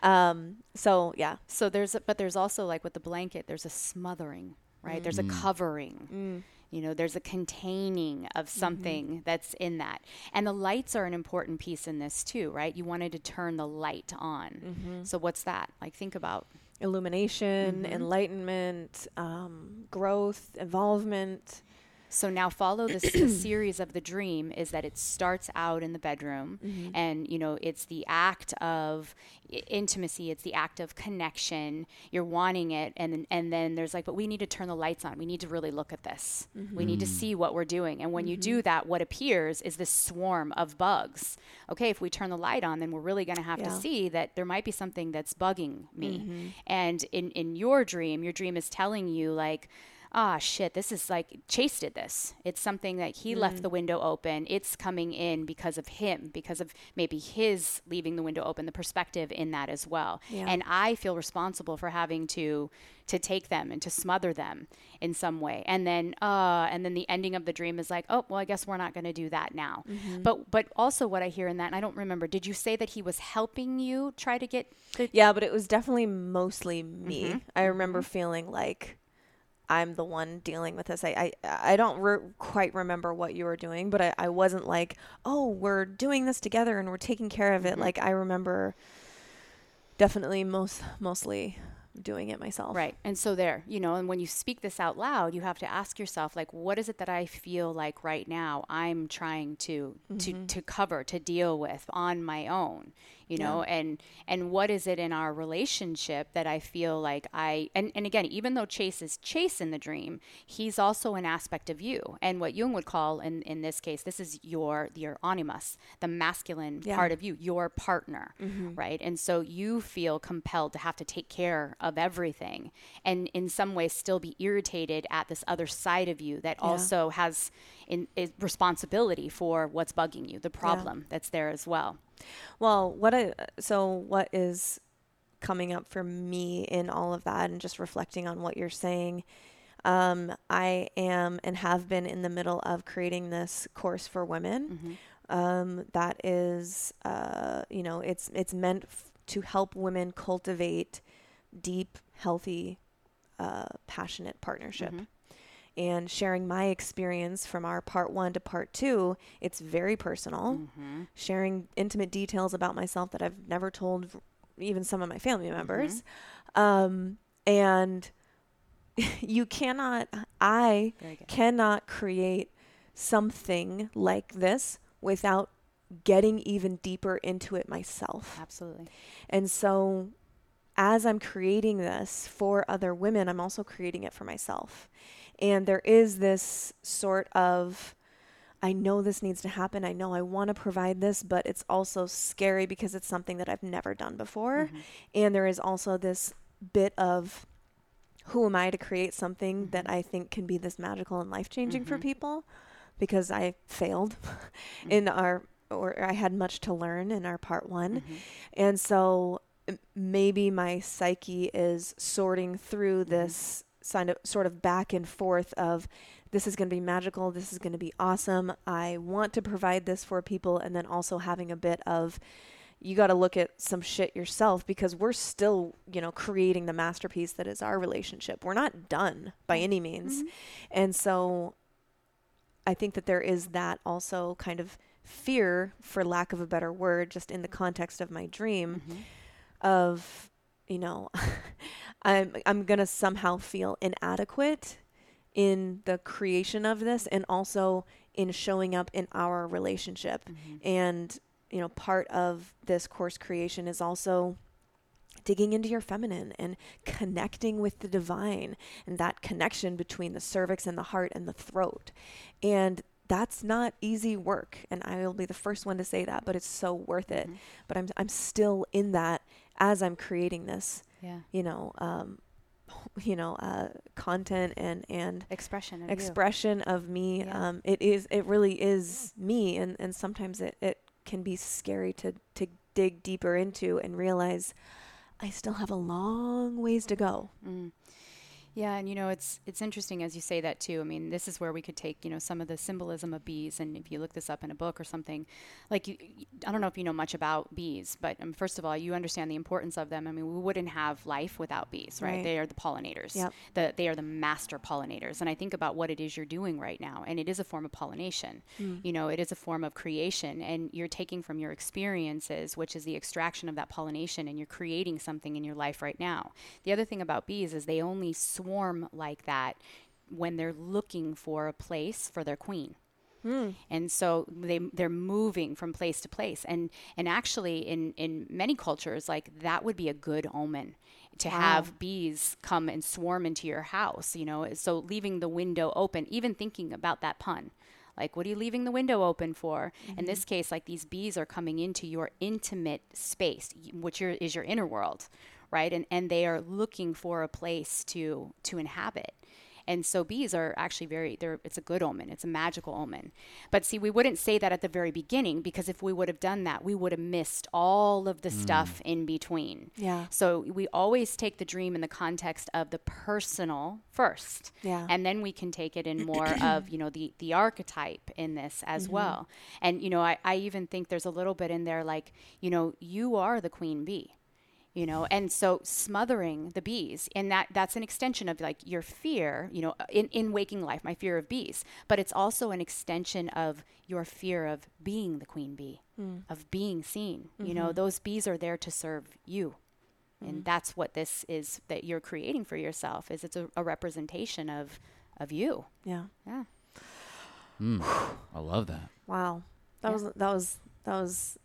Um so yeah. So there's, a, but there's also like with the blanket, there's a smothering, right? There's a covering. You know, there's a containing of something that's in that. And the lights are an important piece in this too, right? You wanted to turn the light on. So what's that? Like think about illumination, Mm-hmm. enlightenment, um, growth, involvement. So now follow this the series of the dream is that it starts out in the bedroom Mm-hmm. and you know it's the act of intimacy, it's the act of connection. You're wanting it and then, and then there's like but we need to turn the lights on. We need to really look at this. Mm-hmm. We need to see what we're doing. And when you do mm-hmm. that what appears is this swarm of bugs. Okay, if we turn the light on then we're really going to have to see that there might be something that's bugging me. Mm-hmm. And in in your dream, your dream is telling you like ah shit this is like chase did this. It's something that he left the window open. It's coming in because of him because of maybe his leaving the window open the perspective in that as well. Yeah. and i feel responsible for having to to take them and to smother them in some way. And then uh and then the ending of the dream is like oh well i guess we're not going to do that now. But but also what i hear in that and i don't remember did you say that he was helping you try to get the Yeah, but it was definitely mostly me. Mm-hmm. I remember feeling like I'm the one dealing with this. I I, I don't re- quite remember what you were doing, but I, I wasn't like, oh, we're doing this together and we're taking care of it. Mm-hmm. Like I remember definitely most mostly doing it myself. Right. And so there, you know, and when you speak this out loud, you have to ask yourself like what is it that I feel like right now I'm trying to to to cover, to deal with on my own, you know? And and what is it in our relationship that I feel like I and and again, even though Chase is Chase in the dream, he's also an aspect of you. And what Jung would call in in this case, this is your your animus, the masculine Yeah. part of you, your partner, mm-hmm. right? And so you feel compelled to have to take care of everything and in some ways still be irritated at this other side of you that also has in, responsibility for what's bugging you, the problem that's there as well. Well, what I so what is coming up for me in all of that and just reflecting on what you're saying um, I am and have been in the middle of creating this course for women. Um, that is uh, you know it's it's meant f- to help women cultivate deep healthy uh, passionate partnership and sharing my experience from our part one to part two it's very personal. Sharing intimate details about myself that i've never told even some of my family members. Um, and you cannot i cannot create something like this without getting even deeper into it myself. Absolutely. and so, as I'm creating this for other women, I'm also creating it for myself. And there is this sort of, I know this needs to happen. I know I want to provide this, but it's also scary because it's something that I've never done before. Mm-hmm. And there is also this bit of, who am I to create something mm-hmm. that I think can be this magical and life changing for mm-hmm. people? Because I failed in our, or I had much to learn in our part one. And so maybe my psyche is sorting through this kind of sort of back and forth of this is going to be magical, this is going to be awesome. I want to provide this for people and then also having a bit of you got to look at some shit yourself because we're still, you know, creating the masterpiece that is our relationship. We're not done by mm-hmm. any means. Mm-hmm. And so I think that there is that also kind of fear, for lack of a better word, just in the context of my dream, mm-hmm. of you know, I'm I'm gonna somehow feel inadequate in the creation of this, and also in showing up in our relationship. Mm-hmm. And you know, part of this course creation is also digging into your feminine and connecting with the divine and that connection between the cervix and the heart and the throat. And that's not easy work and I will be the first one to say that, but it's so worth it. Mm-hmm. But I'm I'm still in that as I'm creating this, Yeah. you know, um you know, uh content and and Expression of you. expression of me. Yeah. Um, it is, it really is me, and and sometimes it it can be scary to to dig deeper into and realize I still have a long ways to go. Mm. Yeah, and you know it's it's interesting as you say that too. I mean, this is where we could take you know some of the symbolism of bees, and if you look this up in a book or something, like you, I don't know if you know much about bees, but um, first of all, you understand the importance of them. I mean, we wouldn't have life without bees, right? Right. They are the pollinators. Yep. The, they are the master pollinators, and I think about what it is you're doing right now, and it is a form of pollination. You know, it is a form of creation, and you're taking from your experiences, which is the extraction of that pollination, and you're creating something in your life right now. The other thing about bees is they only swarm like that when they're looking for a place for their queen. Hmm. And so they they're moving from place to place, and and actually in in many cultures like that would be a good omen to have bees come and swarm into your house. You know, so leaving the window open, even thinking about that pun. Like, what are you leaving the window open for? In mm-hmm. this case, like these bees are coming into your intimate space, which your, is your inner world, right? And and they are looking for a place to to inhabit. And so bees are actually very they're it's a good omen. It's a magical omen. But see, we wouldn't say that at the very beginning because if we would have done that, we would have missed all of the mm. stuff in between. Yeah. So we always take the dream in the context of the personal first. Yeah. And then we can take it in more of, you know, the the archetype in this as mm-hmm. well. And you know, I, I even think there's a little bit in there like, you know, you are the queen bee you know and so smothering the bees and that that's an extension of like your fear you know uh, in, in waking life my fear of bees but it's also an extension of your fear of being the queen bee hmm. of being seen you know mm-hmm. those bees are there to serve you and mm-hmm. that's what this is that you're creating for yourself is it's a, a representation of of you Yeah. yeah hmm. I love that. Wow. That Yeah. was that was that was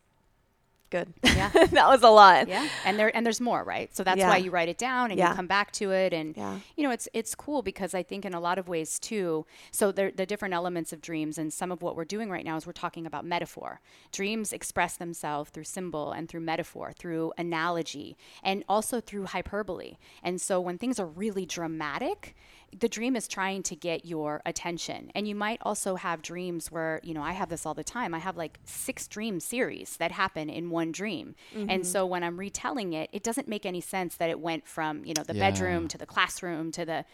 good. Yeah. that was a lot. yeah and there and there's more right so that's Yeah. why you write it down and Yeah. you come back to it and Yeah. you know it's it's cool because i think in a lot of ways too so there the different elements of dreams and some of what we're doing right now is we're talking about metaphor dreams express themselves through symbol and through metaphor through analogy and also through hyperbole and so when things are really dramatic the dream is trying to get your attention. And you might also have dreams where, you know, I have this all the time. I have like six dream series that happen in one dream. And mm-hmm. so when I'm retelling it, it doesn't make any sense that it went from, you know, the Yeah. bedroom to the classroom to the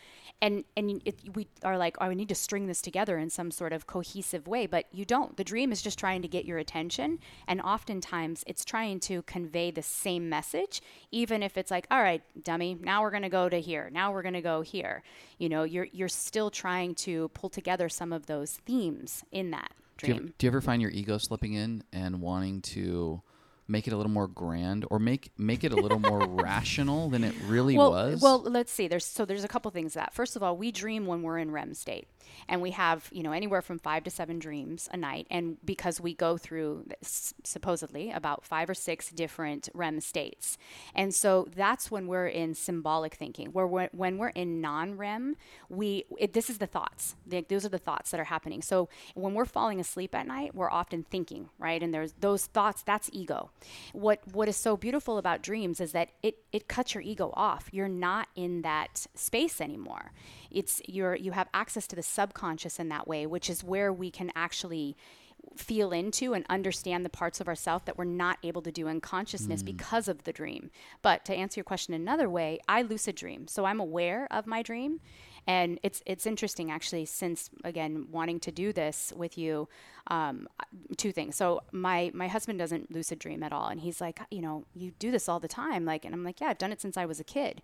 and and it, we are like, oh, we need to string this together in some sort of cohesive way, but you don't. The dream is just trying to get your attention, and oftentimes it's trying to convey the same message, even if it's like, all right, dummy, now we're gonna go to here, now we're gonna go here. You know, you're you're still trying to pull together some of those themes in that Do you, dream. do you ever find your ego slipping in and wanting to make it a little more grand or make make it a little more rational than it really well, was? Well, let's see. There's so there's a couple things that. First of all, we dream when we're in REM state, and we have you know anywhere from five to seven dreams a night, and because we go through s- supposedly about five or six different REM states, and so that's when we're in symbolic thinking. Where we're, when we're in non-REM, we it, this is the thoughts. The, those are the thoughts that are happening. So when we're falling asleep at night, we're often thinking, right? And there's those thoughts. That's ego. What what is so beautiful about dreams is that it it cuts your ego off. You're not in that space anymore. It's you're you have access to the subconscious in that way, which is where we can actually feel into and understand the parts of ourself that we're not able to do in consciousness because of the dream. But to answer your question another way, I lucid dream. So I'm aware of my dream. And it's it's interesting actually since again wanting to do this with you, um, two things. So my my husband doesn't lucid dream at all, and he's like, you know, you do this all the time, like, and I'm like, yeah, I've done it since I was a kid.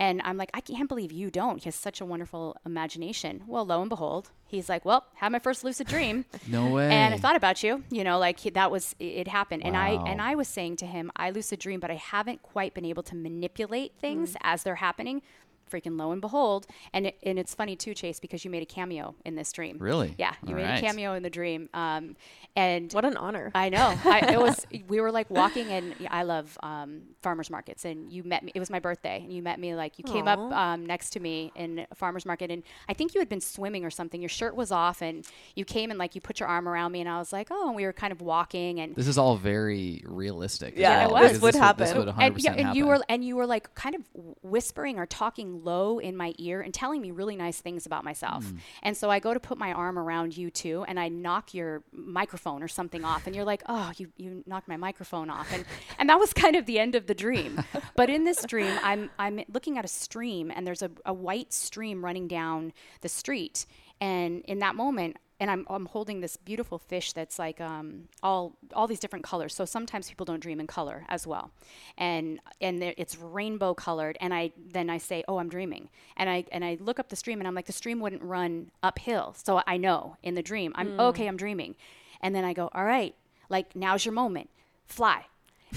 And I'm like, I can't believe you don't. He has such a wonderful imagination. Well, lo and behold, he's like, well, had my first lucid dream. no way. And I thought about you, you know, like he, that was it, it happened. And I and I was saying to him, I lucid dream, but I haven't quite been able to manipulate things mm. as they're happening. Freaking lo and behold, and it, and it's funny too, Chase, because you made a cameo in this dream. Really? Yeah, you All made right. a cameo in the dream. Um, and What an honor. I know. I, it was. We were like walking, and I love um, farmers markets. And you met me. It was my birthday, and you met me. Like you came up um, next to me in a farmers market, and I think you had been swimming or something. Your shirt was off, and you came and like you put your arm around me, and I was like, oh, and we were kind of walking, and this is all very realistic. as Yeah, it was. because This would This happen. would 100% and, yeah, and happen. you were and you were like kind of whispering or talking low in my ear and telling me really nice things about myself. Hmm. And so I go to put my arm around you too, and I knock your microphone or something off, and you're like, "Oh, you you knocked my microphone off," and and that was kind of the end of the dream. but in this dream, I'm I'm looking at a stream, and there's a, a white stream running down the street, and in that moment and I'm, I'm holding this beautiful fish that's like um, all all these different colors. So sometimes people don't dream in color as well, and and it's rainbow colored. And I then I say, oh, I'm dreaming, and I and I look up the stream, and I'm like, the stream wouldn't run uphill, so I know in the dream, I'm okay, I'm dreaming, and then I go, all right, like now's your moment, fly.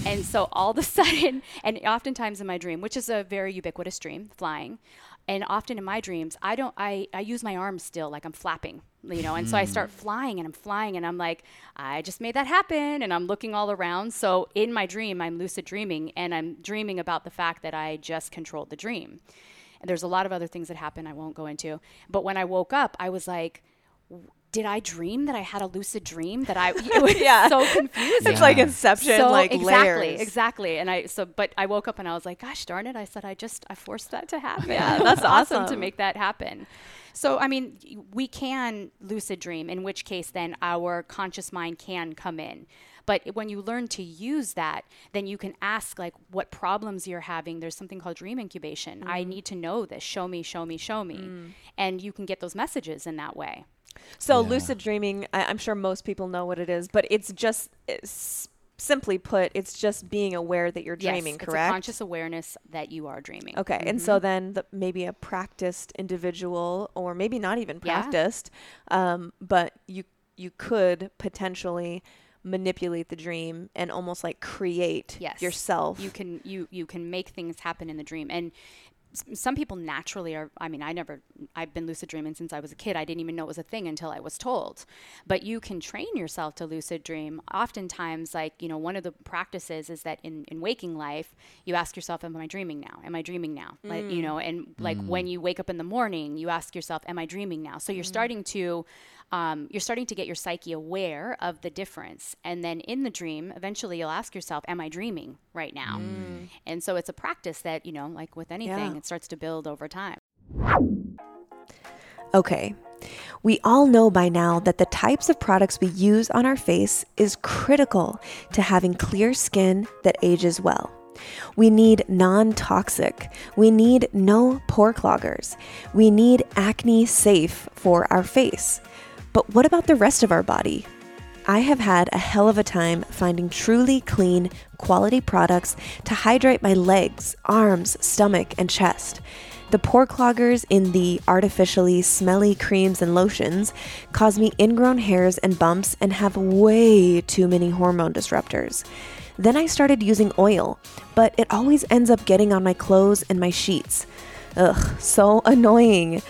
And so all of a sudden, and oftentimes in my dream, which is a very ubiquitous dream, flying, and often in my dreams i don't i i use my arms still like i'm flapping you know and so i start hmm. flying and i'm flying and i'm like i just made that happen and i'm looking all around. So in my dream i'm lucid dreaming and i'm dreaming about the fact that i just controlled the dream. And there's a lot of other things that happen i won't go into. But when i woke up i was like did I dream that I had a lucid dream that I it was Yeah. so confused. It's like Inception, So like exactly, layers. exactly. And I so but I woke up and I was like, gosh darn it, I said I just I forced that to happen. Yeah, that's awesome to make that happen. So I mean, we can lucid dream, in which case then our conscious mind can come in. But when you learn to use that, then you can ask like what problems you're having. There's something called dream incubation. Mm. I need to know this. Show me, show me, show me. And you can get those messages in that way. So Yeah. lucid dreaming, I, I'm sure most people know what it is, but it's just it's, simply put, it's just being aware that you're dreaming, yes, correct? It's a conscious awareness that you are dreaming. Okay, and so then the, maybe a practiced individual, or maybe not even Yeah. practiced, um, but you you could potentially manipulate the dream and almost like create yes yourself. you can you you can make things happen in the dream and s- some people naturally are i mean i never i've been lucid dreaming since i was a kid. I didn't even know it was a thing until i was told. But you can train yourself to lucid dream. Oftentimes like you know one of the practices is that in, in waking life you ask yourself am i dreaming now? Am i dreaming now? Like you mm. know and like mm. when you wake up in the morning you ask yourself am i dreaming now? So you're mm. starting to um, you're starting to get your psyche aware of the difference. And then in the dream, eventually you'll ask yourself, Am I dreaming right now? And so it's a practice that, you know, like with anything, Yeah. it starts to build over time. Okay. We all know by now that the types of products we use on our face is critical to having clear skin that ages well. We need non toxic. We need no pore cloggers. We need acne safe for our face. But what about the rest of our body? I have had a hell of a time finding truly clean, quality products to hydrate my legs, arms, stomach, and chest. The pore cloggers in the artificially smelly creams and lotions cause me ingrown hairs and bumps and have way too many hormone disruptors. Then I started using oil, but it always ends up getting on my clothes and my sheets. Ugh, so annoying.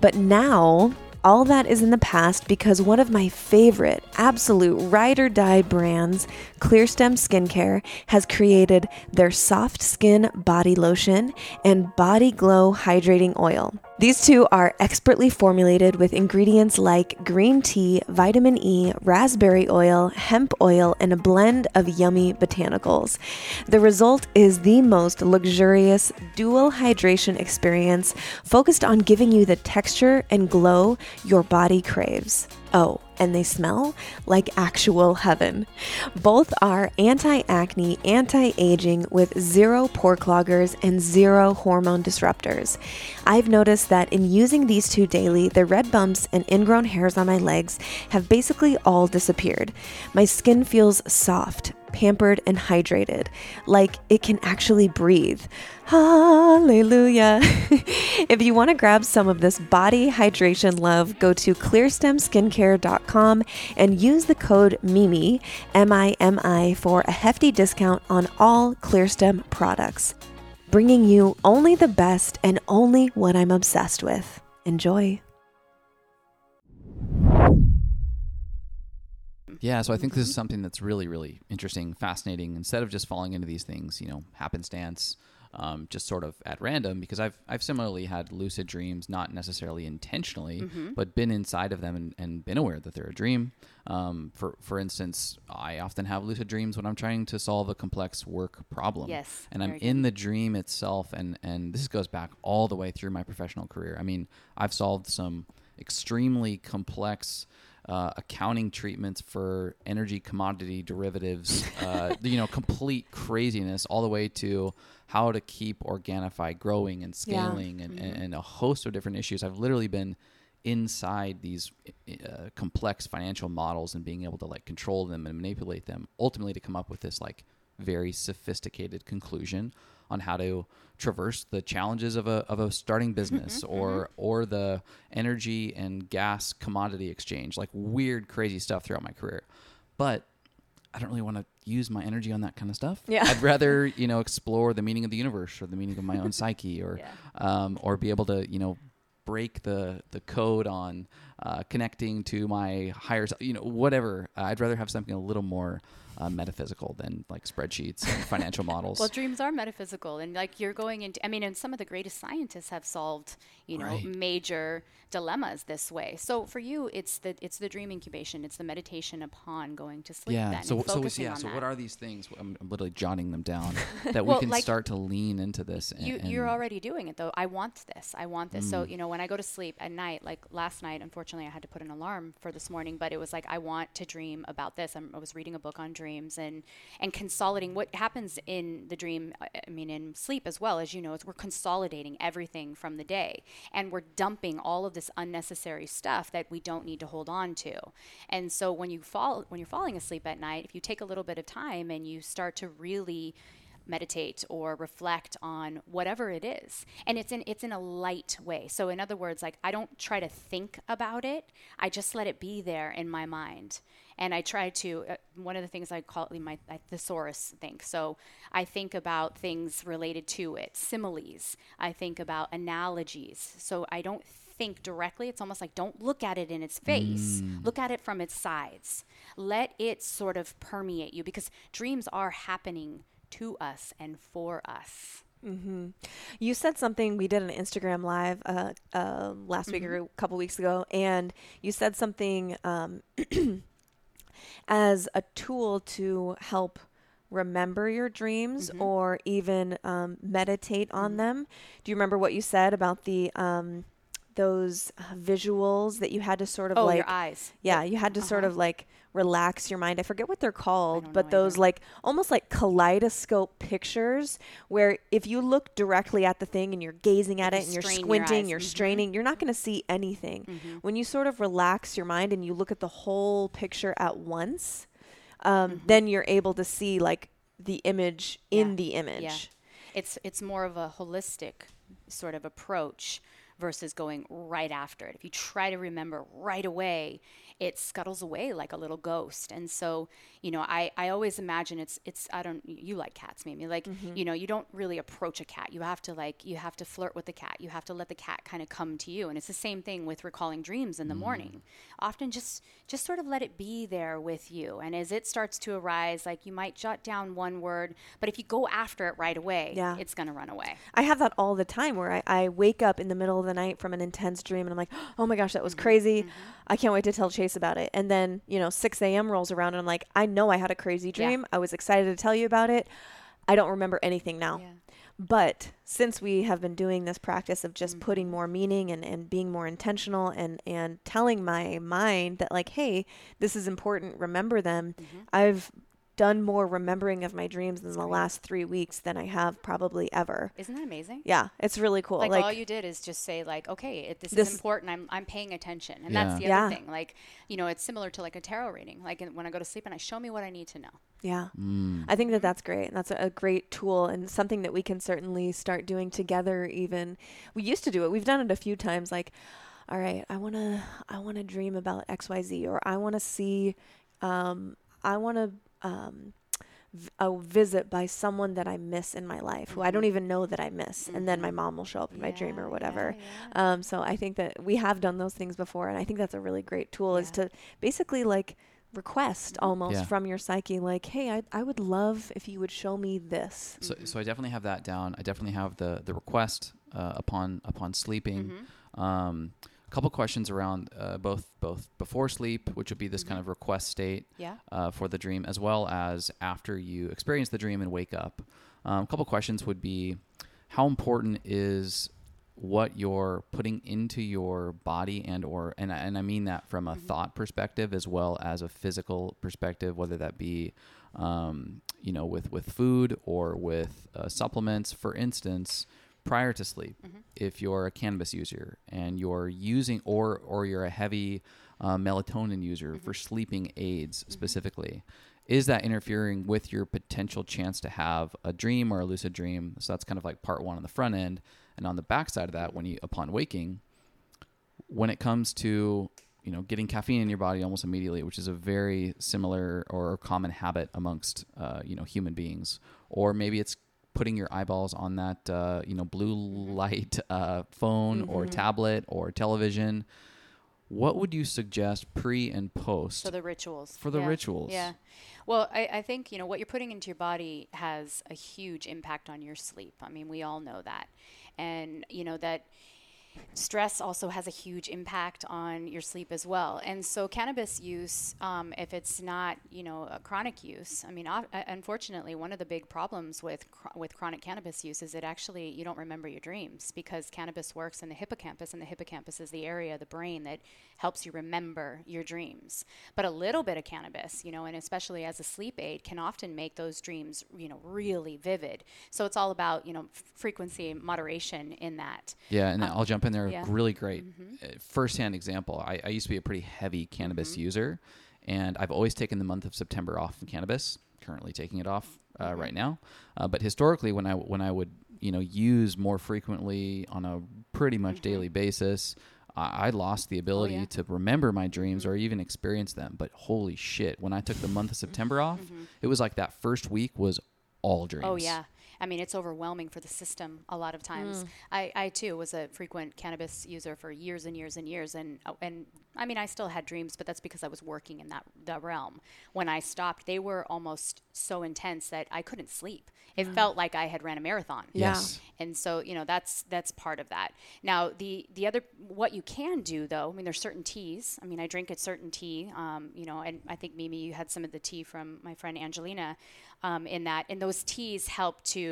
But now, all that is in the past because one of my favorite, absolute ride or die brands, Clearstem Skincare, has created their soft skin body lotion and body glow hydrating oil. These two are expertly formulated with ingredients like green tea, vitamin E, raspberry oil, hemp oil, and a blend of yummy botanicals. The result is the most luxurious dual hydration experience focused on giving you the texture and glow your body craves. Oh, and they smell like actual heaven. Both are anti acne, anti aging with zero pore cloggers and zero hormone disruptors. I've noticed that in using these two daily, the red bumps and ingrown hairs on my legs have basically all disappeared. My skin feels soft, pampered, and hydrated, like it can actually breathe. Hallelujah. if you want to grab some of this body hydration love, go to clearstemskincare.com and use the code MIMI, M I M I, for a hefty discount on all Clearstem products. Bringing you only the best and only what I'm obsessed with. Enjoy. Yeah, so I think this is something that's really, really interesting, fascinating. Instead of just falling into these things, you know, happenstance, um, just sort of at random, because I've I've similarly had lucid dreams, not necessarily intentionally, but been inside of them and, and been aware that they're a dream. Um, for for instance, I often have lucid dreams when I'm trying to solve a complex work problem. Yes, and I'm in the dream itself, and and this goes back all the way through my professional career. I mean, I've solved some extremely complex uh, accounting treatments for energy commodity derivatives, uh, you know, complete craziness, all the way to how to keep Organifi growing and Yeah. scaling and, and, and a host of different issues. I've literally been inside these uh, complex financial models and being able to like control them and manipulate them, ultimately to come up with this like very sophisticated conclusion on how to traverse the challenges of a, of a starting business or or the energy and gas commodity exchange like weird crazy stuff throughout my career but I don't really want to use my energy on that kind of stuff. Yeah. I'd rather, you know, explore the meaning of the universe or the meaning of my own psyche or, Yeah. um, or be able to, you know, break the, the code on uh, connecting to my higher, self, you know, whatever. I'd rather have something a little more uh, metaphysical than like spreadsheets and financial models. Well, dreams are metaphysical, and like you're going into, I mean, and some of the greatest scientists have solved, you know, Right. major dilemmas this way. So for you, it's the it's the dream incubation, it's the meditation upon going to sleep. yeah. then, So, so yeah. So that. what are these things? I'm, I'm literally jotting them down that Well, we can like- start to lean into this. And, you, you're already doing it though. I want this. I want this. Mm. So, you know, when I go to sleep at night, like last night, unfortunately, I had to put an alarm for this morning, but it was like, I want to dream about this. I'm, I was reading a book on dreams and, and consolidating what happens in the dream. I I mean, in sleep as well, as you know, is we're consolidating everything from the day and we're dumping all of this unnecessary stuff that we don't need to hold on to. And so when you fall, when you're falling asleep at night, if you take a little bit of time and you start to really meditate or reflect on whatever it is and it's in it's in a light way so in other words like i don't try to think about it i just let it be there in my mind and i try to uh, one of the things i call it my I, thesaurus think so i think about things related to it similes. I think about analogies. So i don't think directly. It's almost like don't look at it in its face. Look at it from its sides. Let it sort of permeate you because dreams are happening to us and for us. You said something. We did an Instagram live uh, uh, last week or a couple weeks ago, and you said something um, as a tool to help remember your dreams or even um, meditate on them. Do you remember what you said about the um, those visuals that you had to sort of Oh, like your eyes. yeah, you had to sort Uh-huh. of like relax your mind. I forget what they're called, but those either. like almost like kaleidoscope pictures where if you look directly at the thing and you're gazing at You it and you're strain your squinting, you're Mhm. straining, you're not going to see anything. When you sort of relax your mind and you look at the whole picture at once, um, then you're able to see like the image in Mm-hmm. The image. Yeah. It's it's more of a holistic sort of approach versus going right after it. If you try to remember right away, it scuttles away like a little ghost. And so, you know, I, I always imagine it's it's I don't you like cats maybe like mm-hmm. you know you don't really approach a cat. You have to like you have to flirt with the cat. You have to let the cat kind of come to you. And it's the same thing with recalling dreams in the mm. morning. Often just just sort of let it be there with you. And as it starts to arise, like you might jot down one word, but if you go after it right away, Yeah. it's gonna run away. I have that all the time where I, I wake up in the middle of the night from an intense dream and I'm like, oh my gosh, that was mm-hmm. crazy. Mm-hmm. I can't wait to tell Chase about it. And then, you know, 6 a.m. rolls around and I'm like, I know I had a crazy Yeah. dream. I was excited to tell you about it. I don't remember anything now. Yeah. But since we have been doing this practice of just putting mm-hmm. more meaning and, and being more intentional and, and telling my mind that, like, hey, this is important, remember them, mm-hmm. I've done more remembering of my dreams in the last three weeks than I have probably ever. Isn't that amazing? Yeah, it's really cool. Like, Like, all you did is just say like, okay, it, this, This- is important. I'm, I'm paying attention, and Yeah. that's the Yeah. other thing. Like, you know, it's similar to like a tarot reading. Like when I go to sleep and I show me what I need to know. yeah, Mm. I think that that's great. And that's a, a great tool and something that we can certainly start doing together. Even we used to do it. We've done it a few times. Like, all right, I want to, I want to dream about X, Y, Z, or I want to see, um, I want to, um, v- a visit by someone that I miss in my life, who I don't even know that I miss, and then my mom will show up in my dream or whatever. yeah, Um, so I think that we have done those things before, and I think that's a really great tool is to basically like request almost Yeah. from your psyche, like, hey, I, I would love if you would show me this. So, so I definitely have that down. I definitely have the the request uh, upon upon sleeping. Mm-hmm. Um, a couple questions around uh, both both before sleep, which would be this kind of request state Yeah. uh, for the dream, as well as after you experience the dream and wake up. Um, a couple questions would be, how important is what you're putting into your body and or and I, and I mean that from a thought perspective as well as a physical perspective whether that be um, you know with with food or with uh, supplements for instance prior to sleep if you're a cannabis user and you're using or or you're a heavy uh, melatonin user for sleeping aids specifically is that interfering with your potential chance to have a dream or a lucid dream? So that's kind of like part one on the front end. And on the back side of that when you upon waking when it comes to you know getting caffeine in your body almost immediately, which is a very similar or common habit amongst uh, you know human beings. Or maybe it's putting your eyeballs on that uh, you know blue light uh, phone or Mm-hmm. tablet or television. What would you suggest pre and post? for the rituals. For the Yeah. rituals. Yeah. Well, I, I think, you know, what you're putting into your body has a huge impact on your sleep. I mean, we all know that. And, you know, that stress also has a huge impact on your sleep as well. And so, cannabis use, um, if it's not, you know, a chronic use, I mean, uh, unfortunately, one of the big problems with chro- with chronic cannabis use is that actually you don't remember your dreams because cannabis works in the hippocampus, and the hippocampus is the area of the brain that helps you remember your dreams. But a little bit of cannabis, you know, and especially as a sleep aid, can often make those dreams, you know, really vivid. So it's all about, you know, f- frequency and moderation in that. Yeah, and I'll jump in there. yeah. Mm-hmm. Really great uh, firsthand example. I, I used to be a pretty heavy cannabis Mm-hmm. user, and I've always taken the month of September off from cannabis. Currently taking it off uh, Mm-hmm. right now, uh, but historically, when I when I would you know use more frequently on a pretty much daily basis. I lost the ability Mm-hmm. Oh, yeah. to remember my dreams or even experience them. But holy shit, when I took the month of September off, it was like that first week was all dreams. Mm-hmm. Oh yeah. I mean, it's overwhelming for the system a lot of times. I, I too was a frequent cannabis user for years and years and years, and uh, and I mean, I still had dreams, but that's because I was working in that that realm. When I stopped, they were almost so intense that I couldn't sleep. It felt like I had ran a marathon. Yeah. Yes. And so, you know, that's that's part of that. Now, the the other what you can do though, I mean, there's certain teas. I mean, I drink a certain tea. Um, you know, and I think Mimi, you had some of the tea from my friend Angelina, um, in that, and those teas help to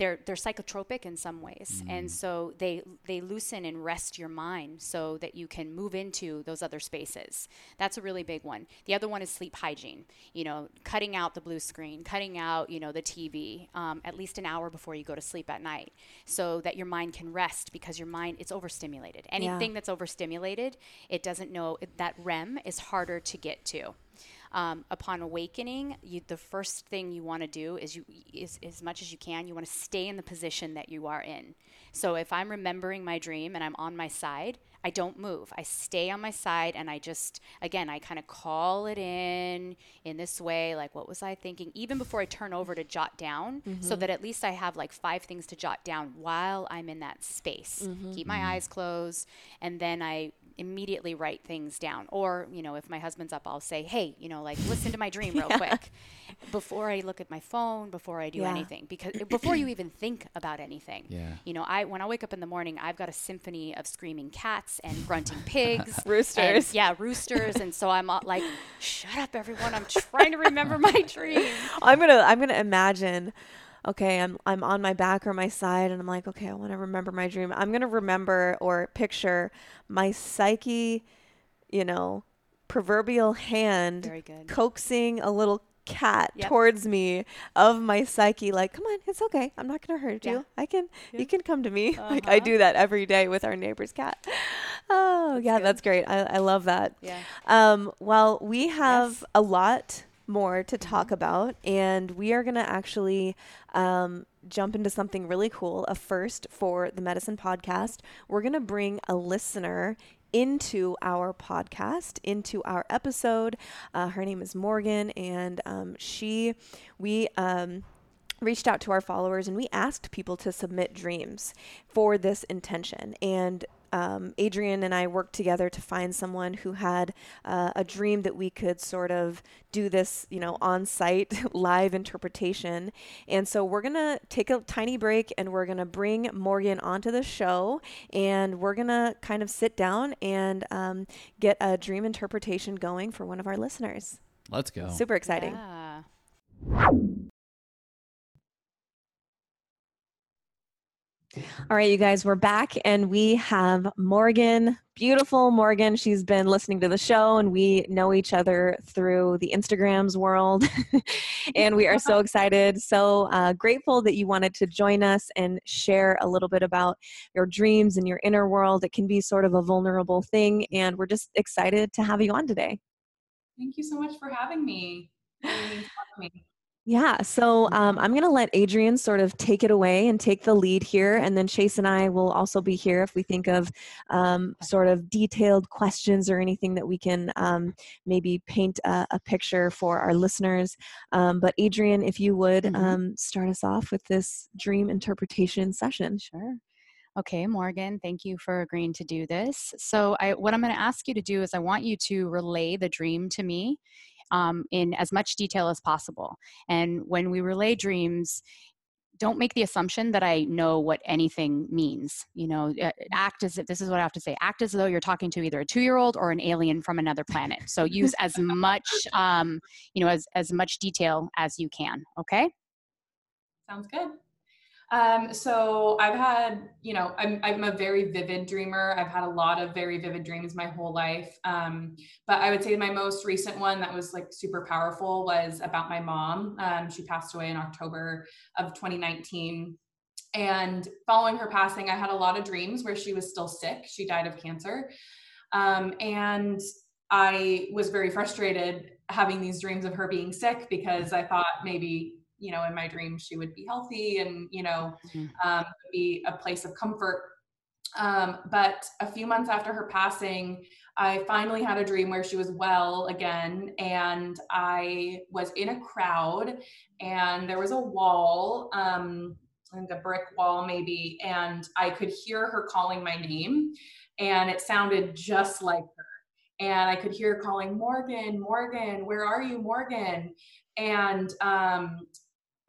they're they're psychotropic in some ways, and so they they loosen and rest your mind so that you can move into those other spaces. That's a really big one. The other one is sleep hygiene. You know, cutting out the blue screen, cutting out you know the TV um, at least an hour before you go to sleep at night, so that your mind can rest because your mind it's overstimulated. Anything that's overstimulated, it doesn't know that REM is harder to get to. Um, upon awakening, you, the first thing you want to do is you, is as much as you can, you want to stay in the position that you are in. So if I'm remembering my dream and I'm on my side, I don't move. I stay on my side and I just, again, I kind of call it in in this way, like, what was I thinking? Even before I turn over to jot down, so mm-hmm. that at least I have like five things to jot down while I'm in that space. Mm-hmm. Keep my mm-hmm. eyes closed, and then I immediately write things down. Or, you know, if my husband's up, I'll say, hey, you know, like, listen to my dream real quick before I look at my phone, before I do Yeah. anything, because before you even think about anything. Yeah. You know, I when I wake up in the morning, I've got a symphony of screaming cats and grunting pigs, and- Roosters. yeah, roosters, and so I'm uh, all like, "Shut up, everyone! I'm trying to remember my dream." I'm gonna I'm gonna imagine. Okay, I'm I'm on my back or my side, and I'm like, okay, I want to remember my dream. I'm gonna remember or picture my psyche, you know, proverbial hand coaxing a little cat Yep. towards me of my psyche like come on it's okay i'm not gonna hurt Yeah. you i can Yeah. you can come to me like i Uh-huh. do that every day with our neighbor's cat oh yeah good. that's great I, I love that Yeah. um, well, we have Yes. A lot more to talk about, and we are going to actually um, jump into something really cool. A first for the Medicine Podcast. We're going to bring a listener into our podcast, into our episode. Uh, her name is Morgan, and um, she, we, um, reached out to our followers and we asked people to submit dreams for this intention. And um, Adrienne and I worked together to find someone who had uh, a dream that we could sort of do this, you know, on site live interpretation. And so we're going to take a tiny break and we're going to bring Morgan onto the show and we're going to kind of sit down and um, get a dream interpretation going for one of our listeners. Let's go. Super exciting. Yeah. All right, you guys, we're back and we have Morgan, beautiful Morgan. She's been listening to the show and we know each other through the Instagrams world. and we are so excited, so uh, grateful that you wanted to join us and share a little bit about your dreams and your inner world. It can be sort of a vulnerable thing, and we're just excited to have you on today. Thank you so much for having me. It really means a lot to me. Yeah, so um, I'm going to let Adrienne sort of take it away and take the lead here. And then Chase and I will also be here if we think of um, sort of detailed questions or anything that we can um, maybe paint a, a, picture for our listeners. Um, but Adrienne, if you would Mhm. um, start us off with this dream interpretation session. Sure. Okay, Morgan, thank you for agreeing to do this. So, I, what I'm going to ask you to do is I want you to relay the dream to me um, in as much detail as possible. And when we relay dreams, don't make the assumption that I know what anything means. You know, uh, act as if this is what I have to say. Act as though you're talking to either a two-year-old or an alien from another planet. So use as much, um, you know, as as much detail as you can. Okay. Sounds good. Um, so I've had, you know, I'm, I'm a very vivid dreamer. I've had a lot of very vivid dreams my whole life. Um, but I would say my most recent one that was like super powerful was about my mom. Um, she passed away in October of 2019. And following her passing, I had a lot of dreams where she was still sick. She died of cancer. Um, and I was very frustrated having these dreams of her being sick because I thought maybe you know in my dreams she would be healthy and you know Mhm. um, be a place of comfort. Um, but a few months after her passing i finally had a dream where she was well again and i was in a crowd and there was a wall um, like a brick wall maybe and i could hear her calling my name and it sounded just like her. And i could hear her calling morgan morgan where are you morgan? And um,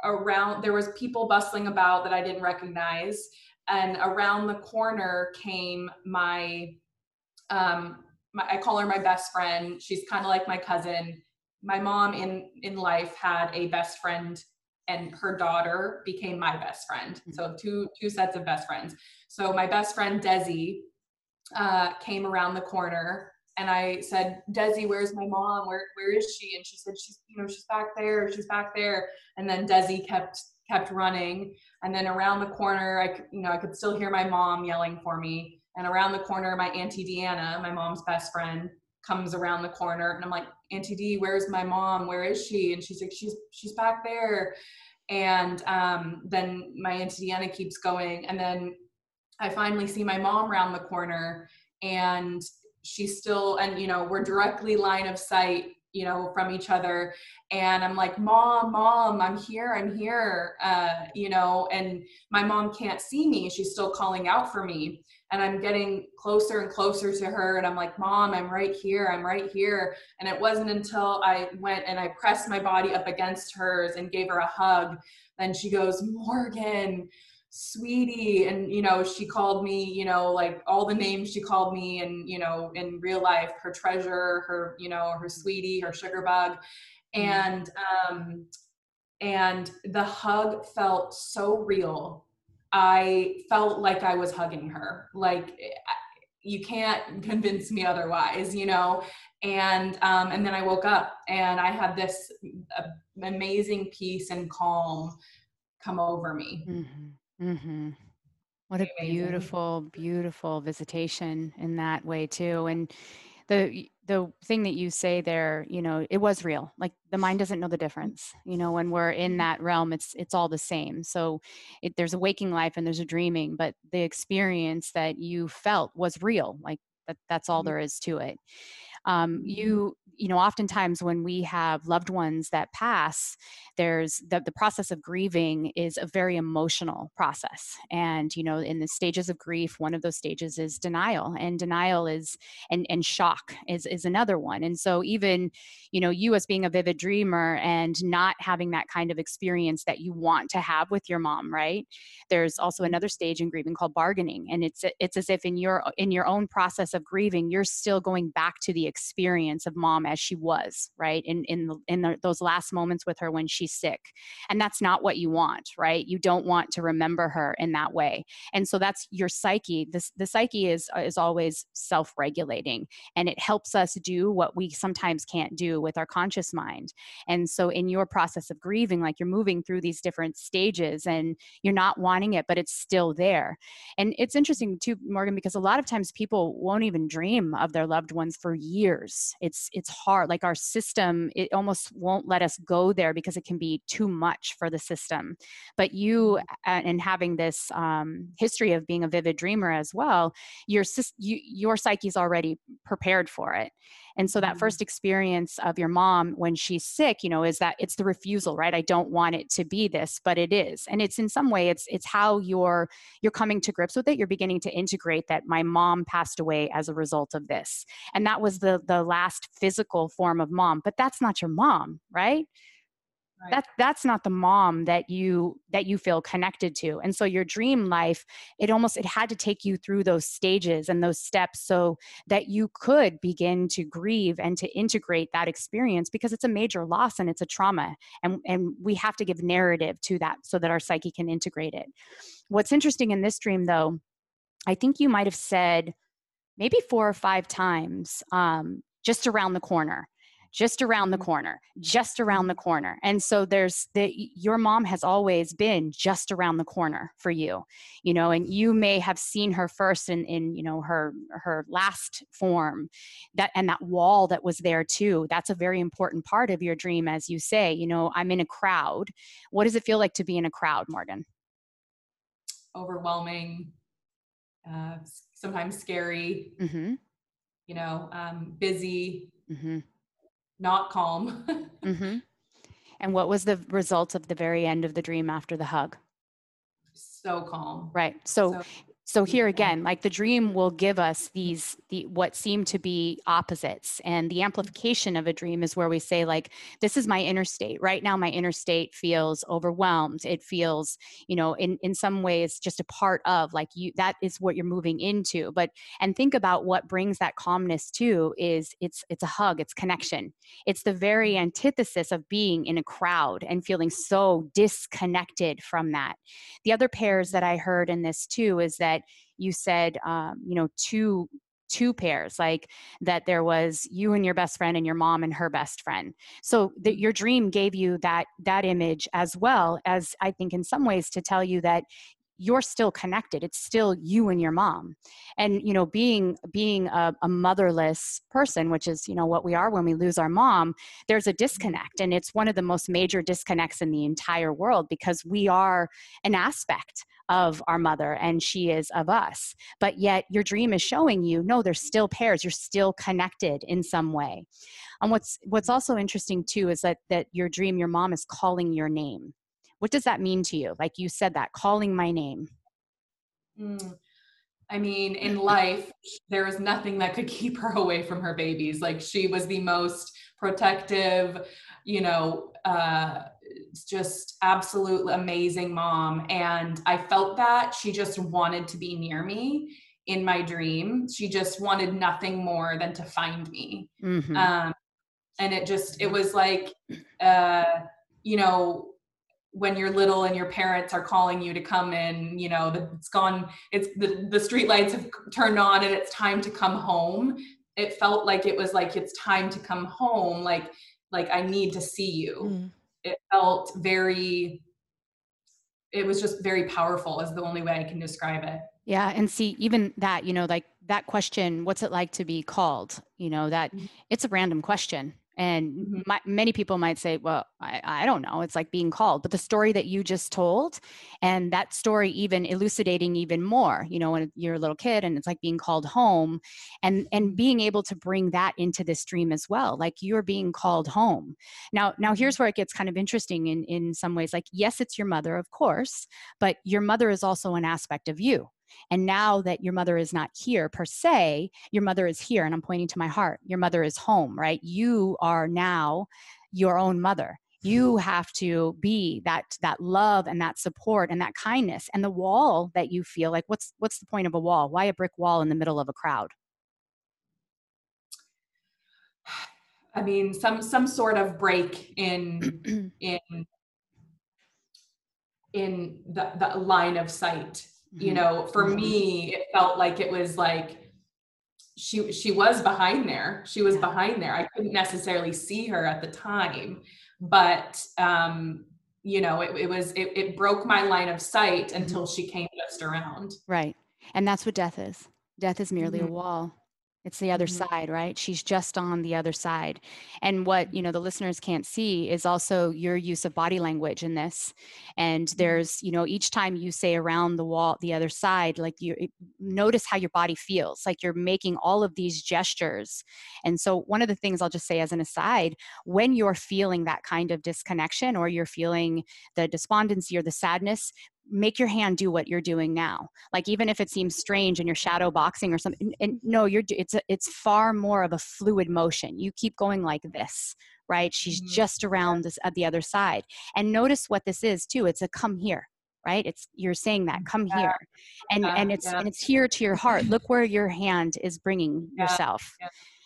around there was people bustling about that I didn't recognize. And around the corner came my um my, I call her my best friend. She's kind of like my cousin. My mom in in life had a best friend and her daughter became my best friend. So two two sets of best friends. So my best friend Desi uh, came around the corner and I said, Desi, where's my mom? Where where is she? And she said, she's you know she's back there. She's back there. And then Desi kept kept running. And then around the corner, I could you know I could still hear my mom yelling for me. And around the corner, my auntie Deanna, my mom's best friend, comes around the corner, and I'm like, Auntie D, where's my mom? Where is she? And she's like, she's she's back there. And um, then my auntie Deanna keeps going, and then I finally see my mom around the corner, and she's still and you know we're directly line of sight you know from each other. And i'm like mom mom i'm here i'm here uh, you know and my mom can't see me. She's still calling out for me. And i'm getting closer and closer to her and i'm like mom i'm right here i'm right here. And it wasn't until i went and i pressed my body up against hers and gave her a hug then she goes morgan sweetie and you know she called me you know like all the names she called me and you know in real life her treasure her you know her sweetie her sugar bug. And um and the hug felt so real. I felt like i was hugging her. Like you can't convince me otherwise you know? And um and then i woke up and i had this uh, amazing peace and calm come over me. Mm-hmm. Mm-hmm. What a beautiful, beautiful visitation in that way too. And the the thing that you say there, you know, it was real. Like the mind doesn't know the difference. You know, when we're in that realm, it's it's all the same. So it, there's a waking life and there's a dreaming, but the experience that you felt was real. Like that, that's all Mhm. there is to it. Um, you you know oftentimes when we have loved ones that pass there's the, the process of grieving is a very emotional process. And you know in the stages of grief one of those stages is denial and denial is and and shock is is another one. And so even you know you as being a vivid dreamer and not having that kind of experience that you want to have with your mom right? There's also another stage in grieving called bargaining and it's it's as if in your in your own process of grieving you're still going back to the experience of mom as she was right in in the, in the, those last moments with her when she's sick. And that's not what you want right? You don't want to remember her in that way. And so that's your psyche. This the psyche is uh, is always self-regulating and it helps us do what we sometimes can't do with our conscious mind. And so in your process of grieving like you're moving through these different stages and you're not wanting it but it's still there. And it's interesting too morgan because a lot of times people won't even dream of their loved ones for years years it's it's hard like our system it almost won't let us go there because it can be too much for the system but you mm-hmm. and having this um, history of being a vivid dreamer as well your you, your psyche's already prepared for it and so that mm-hmm. first experience of your mom when she's sick you know is that it's the refusal right? I don't want it to be this but it is. And it's in some way it's it's how you're you're coming to grips with it. You're beginning to integrate that my mom passed away as a result of this. And that was the the last physical form of mom but that's not your mom right Right. That that's not the mom that you that you feel connected to. And so your dream life, it almost it had to take you through those stages and those steps so that you could begin to grieve and to integrate that experience because it's a major loss and it's a trauma. And and we have to give narrative to that so that our psyche can integrate it. What's interesting in this dream though, I think you might have said maybe four or five times um, just around the corner just around the mm-hmm. corner, just around the corner. And so there's the your mom has always been just around the corner for you, you know, and you may have seen her first in in you know her her last form, that and that wall that was there too. That's a very important part of your dream, as you say. You know, I'm in a crowd. What does it feel like to be in a crowd, Morgan? Overwhelming, uh, sometimes scary. Mm-hmm. You know, um, busy. Mm-hmm not calm. mm-hmm. And what was the result of the very end of the dream after the hug? So calm. Right. So, so so here again like the dream will give us these the what seem to be opposites. And the amplification of a dream is where we say like this is my inner state. Right now my inner state feels overwhelmed. It feels you know in in some ways just a part of like you that is what you're moving into. But and think about what brings that calmness to is it's it's a hug it's connection. It's the very antithesis of being in a crowd and feeling so disconnected from that. The other pairs that i heard in this too is that that you said um, you know two two pairs like that there was you and your best friend and your mom and her best friend. So that your dream gave you that that image as well as i think in some ways to tell you that you're still connected it's still you and your mom. And you know being being a, a, motherless person which is you know what we are when we lose our mom there's a disconnect and it's one of the most major disconnects in the entire world because we are an aspect of our mother and she is of us. But yet your dream is showing you no there's still pairs you're still connected in some way. And what's what's also interesting too is that that your dream your mom is calling your name what does that mean to you? Like you said that, calling my name. Mm. I mean, in life, there was nothing that could keep her away from her babies. Like she was the most protective, you know, uh, just absolutely amazing mom. And I felt that she just wanted to be near me in my dream. She just wanted nothing more than to find me. Mm-hmm. Um, and it just, it was like, uh, you know, when you're little and your parents are calling you to come in you know it's gone it's the, the street lights have turned on and it's time to come home. It felt like it was like it's time to come home like like i need to see you. Mm. it felt very it was just very powerful is the only way i can describe it. Yeah and see even that you know like that question what's it like to be called? You know that mm-hmm. it's a random question and mm-hmm. my, many people might say, well, I, I don't know. It's like being called. But the story that you just told, and that story even elucidating even more, you know, when you're a little kid and it's like being called home and, and being able to bring that into this dream as well. Like you're being called home. Now, now here's mm-hmm. where it gets kind of interesting in, in some ways. Like, yes, it's your mother, of course, but your mother is also an aspect of you and now that your mother is not here per se, your mother is here. And I'm pointing to my heart. Your mother is home, right? You are now your own mother you mm-hmm. have to be that that love and that support and that kindness and the wall that you feel like what's what's the point of a wall why a brick wall in the middle of a crowd i mean some some sort of break in in in the, the line of sight you mm-hmm. know for mm-hmm. me it felt like it was like she she was behind there she was behind there i couldn't necessarily see her at the time but um you know it, it was it, it broke my line of sight mm-hmm. until she came just around right and that's what death is death is merely mm-hmm. a wall it's the other Mhm. side, right? She's just on the other side. And what, you know, the listeners can't see is also your use of body language in this. And there's, you know, each time you say around the wall, the other side, like you notice how your body feels, like you're making all of these gestures. And so one of the things I'll just say as an aside, when you're feeling that kind of disconnection or you're feeling the despondency or the sadness, make your hand do what you're doing now. Like even if it seems strange and you're shadow boxing or something and no you're it's a, it's far more of a fluid motion. You keep going like this right? She's Mhm. just around this at the other side. And notice what this is too it's a come here right? It's you're saying that come Yeah. here. And Yeah, and it's yeah. and it's here to your heart. Look where your hand is bringing yourself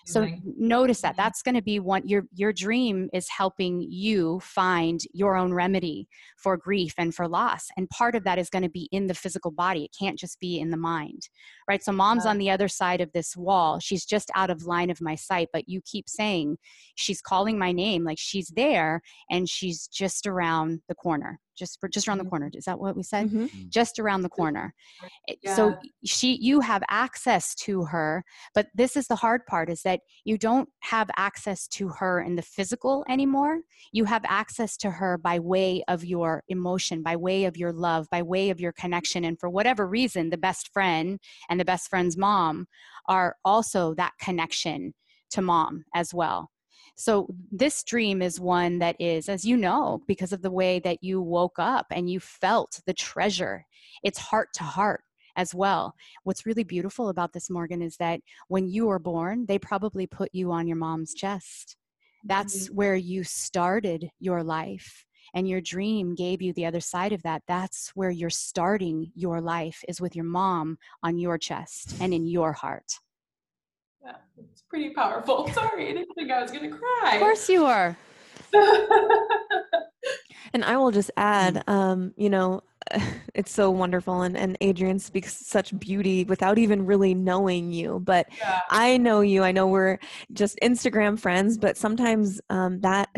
so notice that Mhm. that's going to be one your your dream is helping you find your own remedy for grief and for loss and part of that is going to be in the physical body it can't just be in the mind right? So mom's on the other side of this wall. She's just out of line of my sight but you keep saying she's calling my name like she's there and she's just around the corner just for just around the Mhm. corner. Is that what we said? Mhm. just around the corner. It- so she you have access to her but this is the hard part is that you don't have access to her in the physical anymore. You have access to her by way of your emotion by way of your love by way of your connection and for whatever reason the best friend and the best friend's mom are also that connection to mom as well. So this dream is one that is as you know because of the way that you woke up and you felt the treasure it's heart to heart as well. What's really beautiful about this morgan is that when you were born they probably put you on your mom's chest. That's mm-hmm. where you started your life and your dream gave you the other side of that that's where you're starting your life is with your mom on your chest and in your heart Yeah, it's pretty powerful. Sorry, I didn't think I was gonna cry. of course you are And I will just add, um, you know, it's so wonderful, and, and Adrienne speaks such beauty without even really knowing you. But yeah. I know you. I know we're just Instagram friends, but sometimes um, that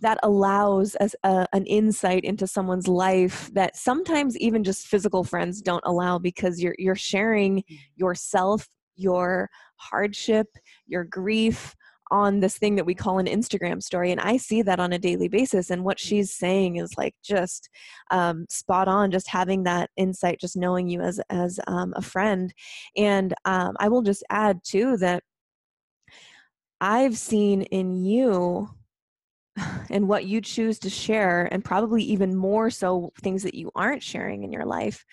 that allows us a, an insight into someone's life that sometimes even just physical friends don't allow because you're you're sharing yourself, your hardship, your grief on this thing that we call an Instagram story. And I see that on a daily basis. And what she's saying is like just um, spot on, just having that insight, just knowing you as, as um, a friend. And um, I will just add too that I've seen in you and what you choose to share, and probably even more so things that you aren't sharing in your life.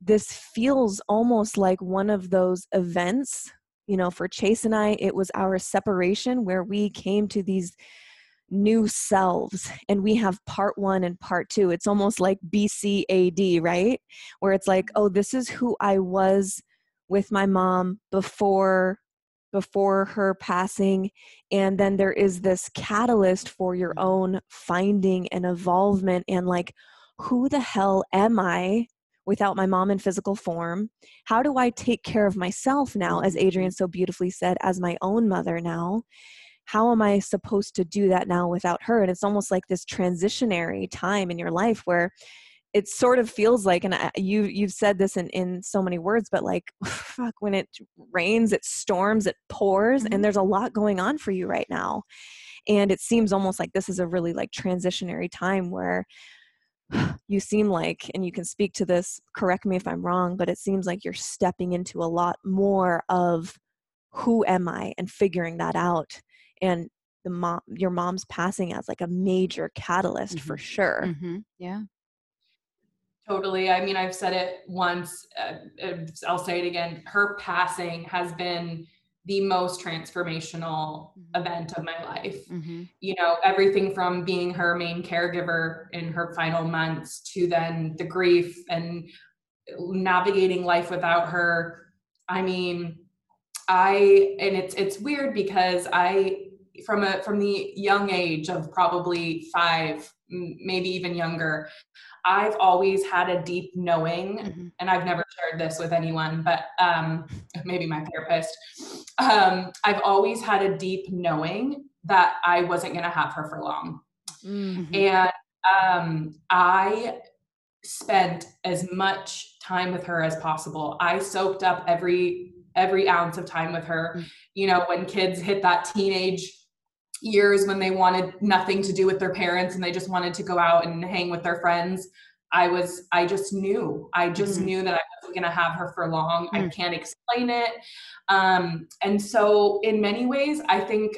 This feels almost like one of those events you know for chase and i it was our separation where we came to these new selves and we have part one and part two it's almost like bcad right where it's like oh this is who i was with my mom before before her passing and then there is this catalyst for your mm-hmm. own finding and evolvement and like who the hell am i without my mom in physical form? How do I take care of myself now, as Adrienne mm-hmm. so beautifully said, as my own mother now? How am I supposed to do that now without her? And it's almost like this transitionary time in your life where it sort of feels like, and I, you you've said this in in so many words, but like, fuck, when it rains, it storms, it pours, Mhm. and there's a lot going on for you right now, and it seems almost like this is a really like transitionary time where you seem like, and you can speak to this, correct me if I'm wrong, but it seems like you're stepping into a lot more of who am I and figuring that out. And the mom, your mom's passing as like a major catalyst for Mhm. sure. mm-hmm. yeah Totally. I mean, I've said it once, uh, I'll say it again. Her passing has been the most transformational Mhm. event of my life. mm-hmm. You know, everything from being her main caregiver in her final months to then the grief and navigating life without her. I mean, I and it's it's weird because I from a from the young age of probably 5 maybe even younger I've always had a deep knowing, Mm-hmm. and I've never shared this with anyone, but um, maybe my therapist. Um, I've always had a deep knowing that I wasn't going to have her for long. Mm. Mm-hmm. And um, I spent as much time with her as possible. I soaked up every every ounce of time with her. Mm-hmm. You know, when kids hit that teenage years when they wanted nothing to do with their parents and they just wanted to go out and hang with their friends, I was, I just knew, I just mm-hmm. knew that I wasn't going to have her for long. Mm-hmm. I mm. can't explain it. Um, and so, in many ways, I think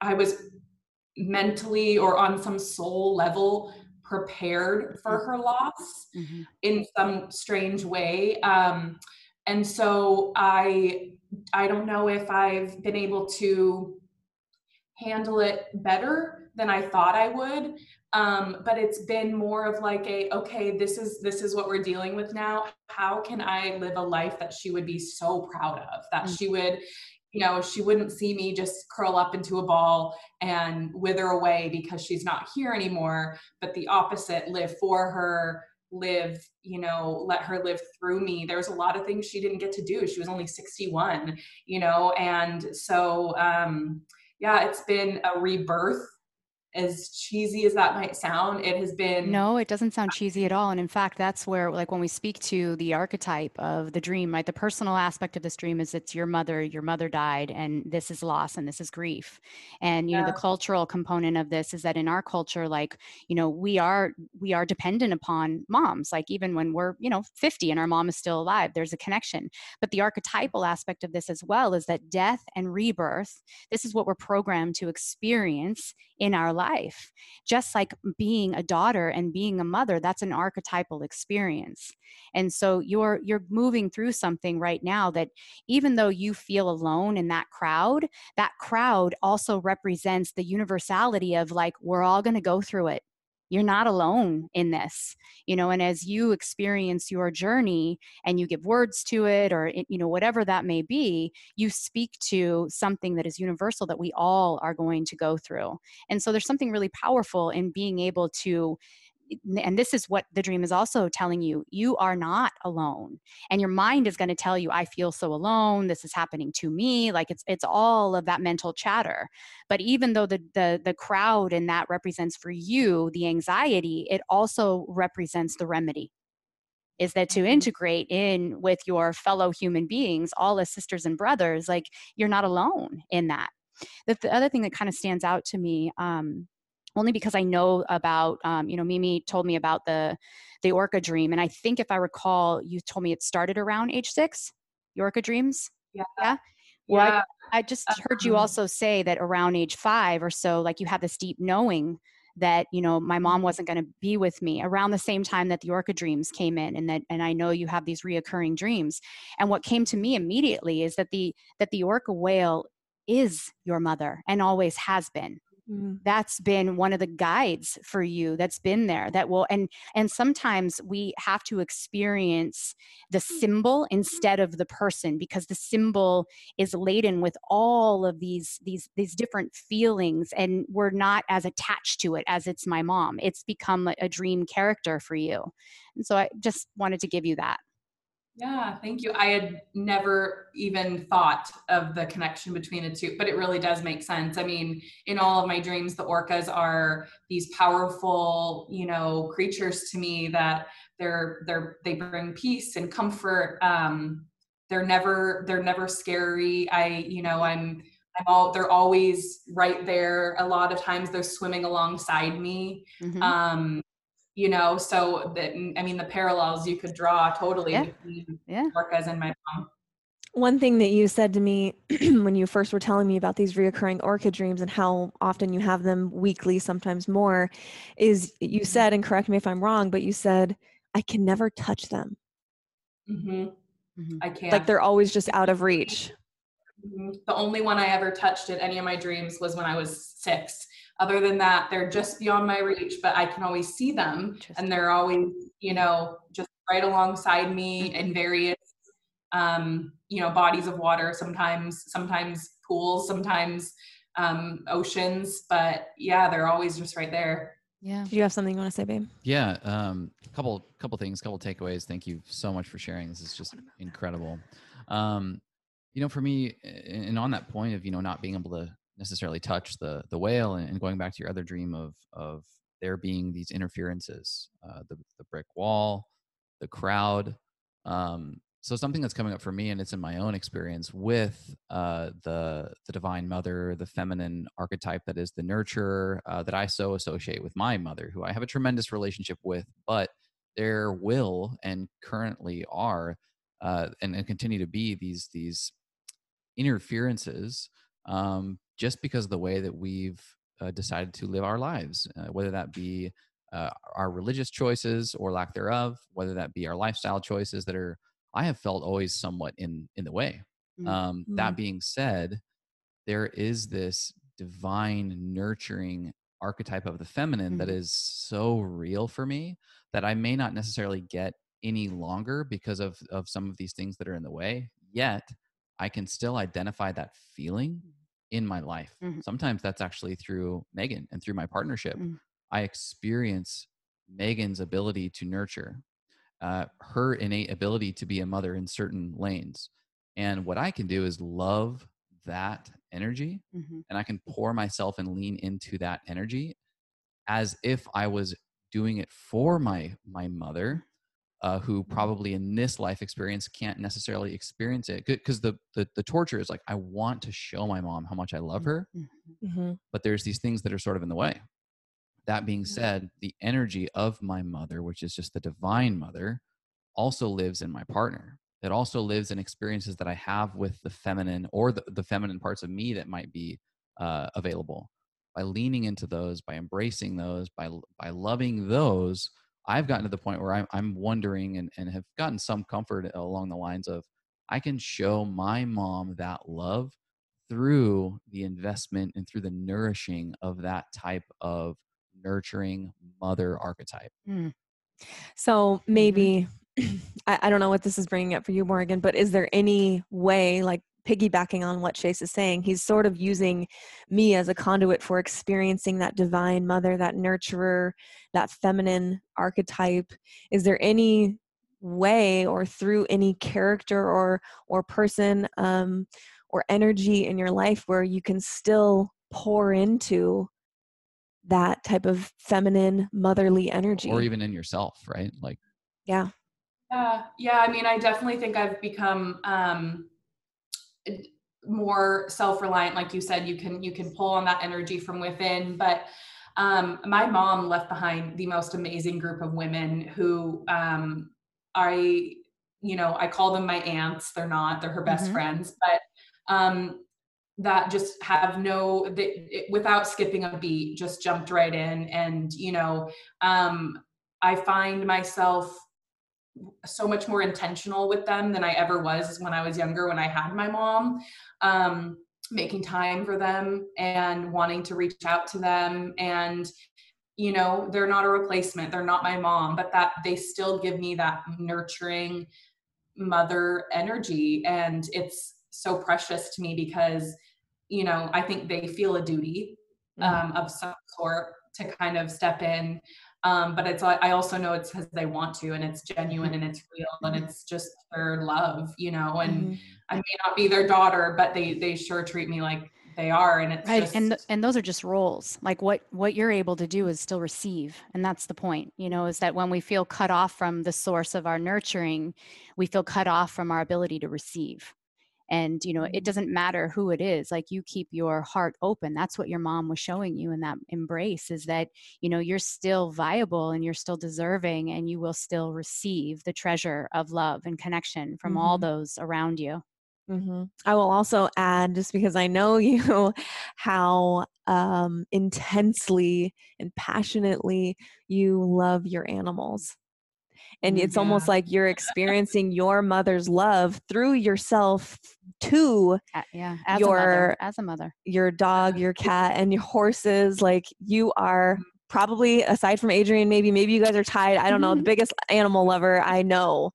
I was mentally or on some soul level prepared for mm-hmm. her loss mm-hmm. in some strange way. Um, and so I I don't know if I've been able to handle it better than I thought I would. Um, but it's been more of like a okay, this is this is what we're dealing with now. How can I live a life that she would be so proud of? That mm-hmm. she would, you know, she wouldn't see me just curl up into a ball and wither away because she's not here anymore, but the opposite, live for her, live you know let her live through me there's a lot of things she didn't get to do she was only 61 you know and so um yeah it's been a rebirth as cheesy as that might sound, it has been. No, it doesn't sound cheesy at all. And in fact, that's where, like, when we speak to the archetype of the dream, right, the personal aspect of this dream is it's your mother, your mother died, and this is loss and this is grief. And, you yeah. know, the cultural component of this is that in our culture, like, you know, we are, we are dependent upon moms. Like, even when we're, you know, 50 and our mom is still alive, there's a connection. But the archetypal aspect of this as well is that death and rebirth, this is what we're programmed to experience in our life. Just like being a daughter and being a mother, that's an archetypal experience. And so you're you're moving through something right now that even though you feel alone in that crowd, that crowd also represents the universality of like we're all going to go through it you're not alone in this you know and as you experience your journey and you give words to it or you know whatever that may be you speak to something that is universal that we all are going to go through. And so there's something really powerful in being able to and this is what the dream is also telling you you are not alone and your mind is going to tell you i feel so alone this is happening to me like it's it's all of that mental chatter but even though the the the crowd and that represents for you the anxiety it also represents the remedy is that to mm-hmm. integrate in with your fellow human beings all as sisters and brothers like you're not alone in that the, the other thing that kind of stands out to me um, only because I know about, um, you know, Mimi told me about the the orca dream, and I think if I recall, you told me it started around age six. The orca dreams. Yeah. Yeah. Well, yeah. I, I, just heard you also say that around age five or so, like you had this deep knowing that you know my mom wasn't going to be with me around the same time that the orca dreams came in and that and i know you have these reoccurring dreams and what came to me immediately is that the that the orca whale is your mother and always has been Mm. that's been one of the guides for you that's been there that will and and sometimes we have to experience the symbol instead of the person because the symbol is laden with all of these these these different feelings and we're not as attached to it as it's my mom. It's become a, a dream character for you. And so i just wanted to give you that yeah, thank you. I had never even thought of the connection between the two, but it really does make sense. I mean, in all of my dreams, the orcas are these powerful, you know, creatures to me that they're they're they bring peace and comfort. Um, they're never they're never scary. I, you know, I'm I'm all they're always right there. A lot of times they're swimming alongside me. Mm-hmm. Um, you know so that i mean the parallels you could draw totally yeah. between yeah. orcas and my mom one thing that you said to me when you first were telling me about these reoccurring orca dreams and how often you have them weekly sometimes more is you mm-hmm. said and correct me if i'm wrong but you said i can never touch them mm-hmm. Mm-hmm. i can't like they're always just out of reach mm-hmm. the only one i ever touched in any of my dreams was when i was six other than that, they're just beyond my reach, but I can always see them and they're always, you know, just right alongside me in various um, you know, bodies of water, sometimes sometimes pools, sometimes um oceans, but yeah, they're always just right there. Yeah. Do you have something you want to say, babe? Yeah. Um, couple couple things, couple takeaways. Thank you so much for sharing. This is just incredible. Um, you know, for me, and on that point of you know not being able to necessarily touch the the whale and, going back to your other dream of of there being these interferences uh, the, the brick wall the crowd um, so something that's coming up for me and it's in my own experience with uh, the the divine mother the feminine archetype that is the nurturer uh, that i so associate with my mother who i have a tremendous relationship with but there will and currently are uh, and, and continue to be these these interferences um, just because of the way that we've uh, decided to live our lives uh, whether that be uh, our religious choices or lack thereof whether that be our lifestyle choices that are I have felt always somewhat in in the way. Um, that being said, there is this divine nurturing archetype of the feminine Mhm. that is so real for me that I may not necessarily get any longer because of of some of these things that are in the way. Yet I can still identify that feeling in my life. Mhm. Sometimes that's actually through Megan and through my partnership. Mm. I experience Megan's ability to nurture uh, her innate ability to be a mother in certain lanes. And what I can do is love that energy Mhm. and I can pour myself and lean into that energy as if I was doing it for my my mother uh, who probably in this life experience can't necessarily experience it because the, the the torture is like I want to show my mom how much I love her Mhm. Mm-hmm. but there's these things that are sort of in the way. That being said, the energy of my mother, which is just the divine mother, also lives in my partner. It also lives in experiences that I have with the feminine or the, the feminine parts of me that might be uh, available. By leaning into those, by embracing those, by by loving those, I've gotten to the point where I'm, I'm wondering and, and have gotten some comfort along the lines of I can show my mom that love through the investment and through the nourishing of that type of nurturing mother archetype. Mm. So maybe I, I don't know what this is bringing up for you, Morgan, but is there any way, like piggybacking on what Chase is saying, he's sort of using me as a conduit for experiencing that divine mother, that nurturer, that feminine archetype. Is there any way or through any character or or person um, or energy in your life where you can still pour into that type of feminine motherly energy Or even in yourself, right? Like yeah Yeah, yeah. I mean, I definitely think I've become um, d- more self-reliant. Like you said, you can you can pull on that energy from within. But um, my mom left behind the most amazing group of women who um, I, you know, I call them my aunts. They're not. They're her best Mhm. friends. But um, that just have no they, it, without skipping a beat just jumped right in and you know um i find myself so much more intentional with them than i ever was when i was younger when i had my mom um making time for them and wanting to reach out to them. And you know they're not a replacement. They're not my mom but that they still give me that nurturing mother energy. And it's so precious to me because you know i think they feel a duty um, of some sort to kind of step in um, but it's i also know it's because they want to and it's genuine and it's real and it's just their love you know and Mhm. i may not be their daughter but they they sure treat me like they are and it's right just and th- and those are just roles. Like what what you're able to do is still receive and that's the point you know is that when we feel cut off from the source of our nurturing we feel cut off from our ability to receive and you know it doesn't matter who it is like you keep your heart open that's what your mom was showing you in that embrace is that you know you're still viable and you're still deserving and you will still receive the treasure of love and connection from all Mhm. those around you hmm I will also add, just because I know you, how um, intensely and passionately you love your animals. And it's almost mm-hmm. like you're experiencing your mother's love through yourself to A- yeah as a Your- mother as a mother your dog, your mm-hmm. cat, and your horses. Like you are Mhm. probably, aside from Adrienne, maybe maybe you guys are tied. I don't know. The mm-hmm. biggest animal lover I know,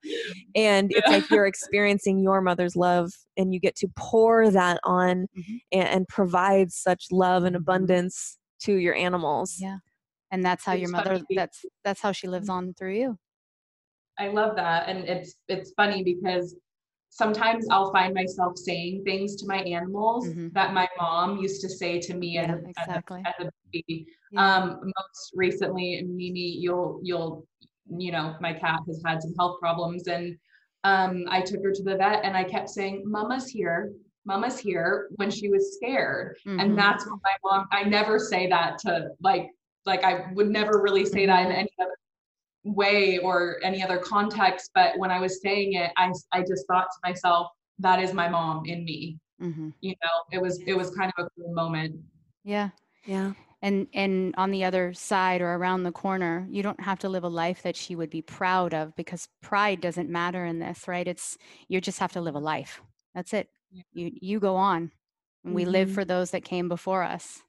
and it's like you're experiencing your mother's love, and you get to pour that on Mhm. and, and provide such love and abundance to your animals. Yeah. and that's how your mother funny that's that's how she lives on through you I love that. And it's it's funny because sometimes I'll find myself saying things to my animals Mhm. that my mom used to say to me Yeah, as, a, exactly. as, a, as a baby. Yeah. Um, most recently, Mimi, you'll you'll you know, my cat has had some health problems and um, I took her to the vet and I kept saying, Mama's here. Mama's here when she was scared. Mhm. And that's what my mom, I never say that to like, like I would never really say that in Mhm. any other way or any other context. But when I was saying it, I, I just thought to myself, that is my mom in me. Mhm. You know, it was, it was kind of a cool moment. Yeah. Yeah. and and on the other side or around the corner you don't have to live a life that she would be proud of because pride doesn't matter in this right it's you just have to live a life that's it Yeah. you you go on and we live Mhm. for those that came before us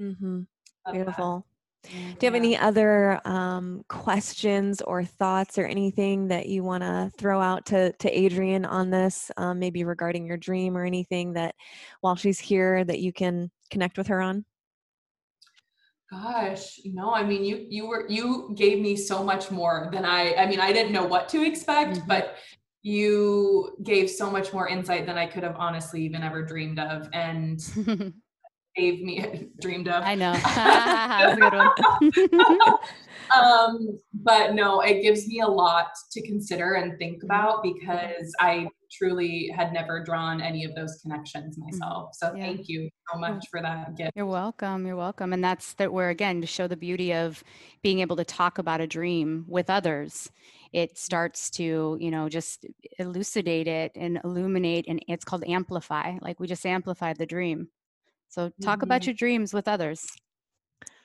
Mm-hmm. Love that. Beautiful. Do you have any other um, questions or thoughts or anything that you want to throw out to, to Adrienne on this, um, maybe regarding your dream or anything that while she's here that you can connect with her on? Gosh, no, I mean, you you were you gave me so much more than I. I mean, I didn't know what to expect, Mhm. but you gave so much more insight than I could have honestly even ever dreamed of, and gave me dreamed of. i know that's a good one um, but no, it gives me a lot to consider and Mm-hmm. think about because I truly had never drawn any of those connections myself. So Mm-hmm. Yeah. thank you so much for that gift. You're welcome. You're welcome. And that's that where again to show the beauty of being able to talk about a dream with others. It starts to, you know, just elucidate it and illuminate and it's called amplify. Like we just amplified the dream. So talk about Mhm. your dreams with others.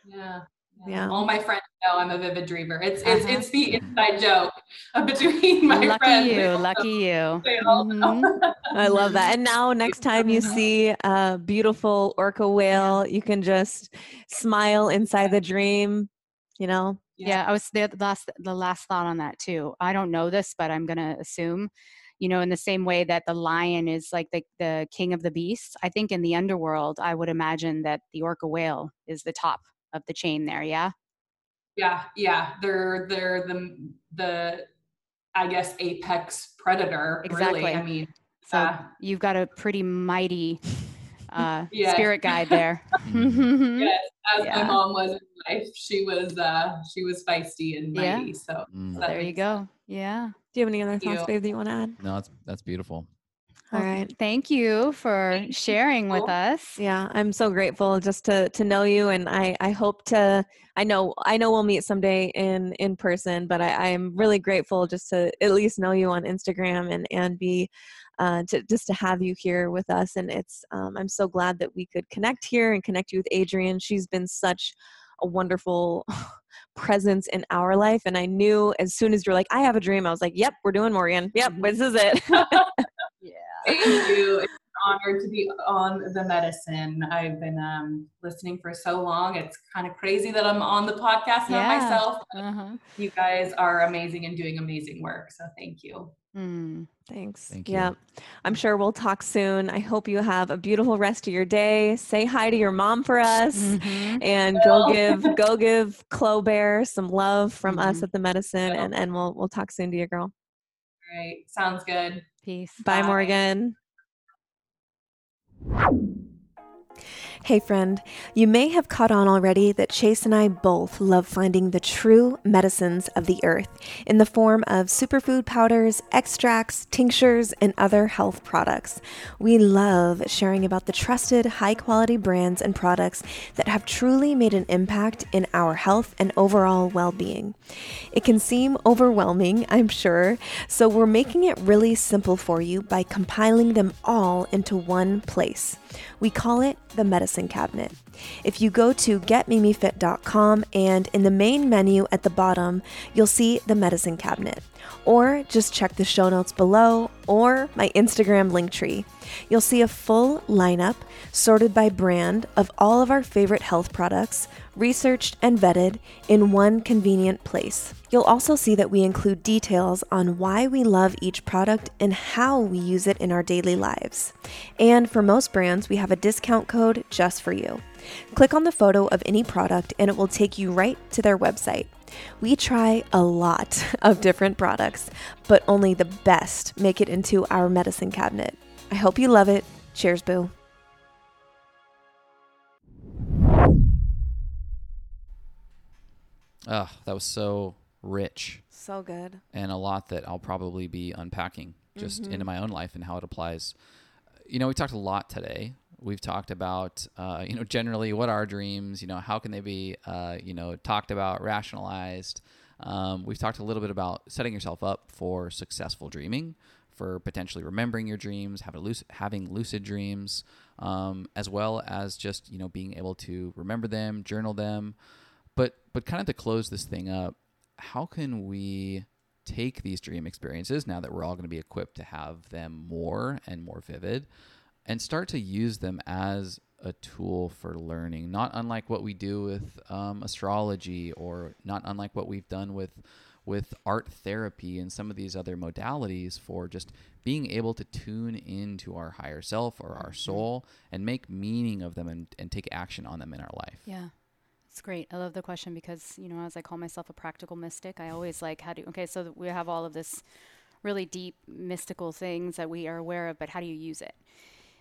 Yeah. Yeah. All my friends know I'm a vivid dreamer. It's it's Uh-huh. it's the inside joke between my lucky friends. you, They lucky you. know- they all know. Mhm. I love that. And now, next time you see a beautiful orca whale, you can just smile inside the dream, you know? Yeah, yeah I was the the last the last thought on that too. I don't know this, but I'm gonna assume, you know, in the same way that the lion is like the the king of the beasts. I think in the underworld, I would imagine that the orca whale is the top of the chain there. Yeah. Yeah, yeah. They're they're the the I guess apex predator. Exactly. Really. I mean, So Yeah. you've got a pretty mighty uh, Yes. spirit guide there. Mhm. yes, as Yeah. my mom was in life, she was uh she was feisty and Yeah. mighty. So Mm. that there you makes go. Yeah. Do you have any other thoughts, you. babe, that you want to add? No, that's that's beautiful. All Well, right. Thank you for sharing with us. Yeah, I'm so grateful just to to know you, and I I hope to I know I know we'll meet someday in in person, but I I'm really grateful just to at least know you on Instagram and and be uh, to just to have you here with us, and it's um, I'm so glad that we could connect here and connect you with Adrienne. She's been such a wonderful presence in our life, and I knew as soon as you're like I have a dream, I was like, Yep, we're doing Morgan. Yep, this is it. Thank you. It's an honor to be on the medicine. I've been um, listening for so long. It's kind of crazy that I'm on the podcast now Yeah. myself. Uh-huh. You guys are amazing and doing amazing work. So thank you. Mm. Thanks. Thank you. Yeah. I'm sure we'll talk soon. I hope you have a beautiful rest of your day. Say hi to your mom for us Mhm. and go give go give Chloe Bear some love from us Mhm. at the medicine Will. and, and we'll we'll talk soon to you girl. All right. Sounds good. Peace. Bye, Bye. Morgan. Hey, friend, you may have caught on already that Chase and I both love finding the true medicines of the earth in the form of superfood powders, extracts, tinctures, and other health products. We love sharing about the trusted, high quality brands and products that have truly made an impact in our health and overall well being. It can seem overwhelming, I'm sure, so we're making it really simple for you by compiling them all into one place. We call it the Medicine Cabinet. If you go to getmimifit.com and in the main menu at the bottom, you'll see the Medicine Cabinet. Or just check the show notes below or my Instagram link tree. You'll see a full lineup sorted by brand of all of our favorite health products, researched and vetted in one convenient place. You'll also see that we include details on why we love each product and how we use it in our daily lives. And for most brands, we have a discount code just for you. Click on the photo of any product and it will take you right to their website. We try a lot of different products, but only the best make it into our medicine cabinet. I hope you love it. Cheers, Boo. Oh, that was so rich, So good. and a lot that I'll probably be unpacking just Mhm. into my own life and how it applies. You know, we talked a lot today. We've talked about, uh, you know, generally what are dreams? You know, how can they be, uh, you know, talked about, rationalized? Um, we've talked a little bit about setting yourself up for successful dreaming, for potentially remembering your dreams, having lucid, having lucid dreams, um, as well as just you know being able to remember them, journal them. But but kind of to close this thing up, how can we take these dream experiences now that we're all going to be equipped to have them more and more vivid and start to use them as a tool for learning, not unlike what we do with um, astrology or not unlike what we've done with with art therapy and some of these other modalities for just being able to tune into our higher self or our soul and make meaning of them and, and take action on them in our life. Yeah. It's great. I love the question because, you know, as I call myself a practical mystic, I always like how do okay, so we have all of this really deep mystical things that we are aware of, but how do you use it?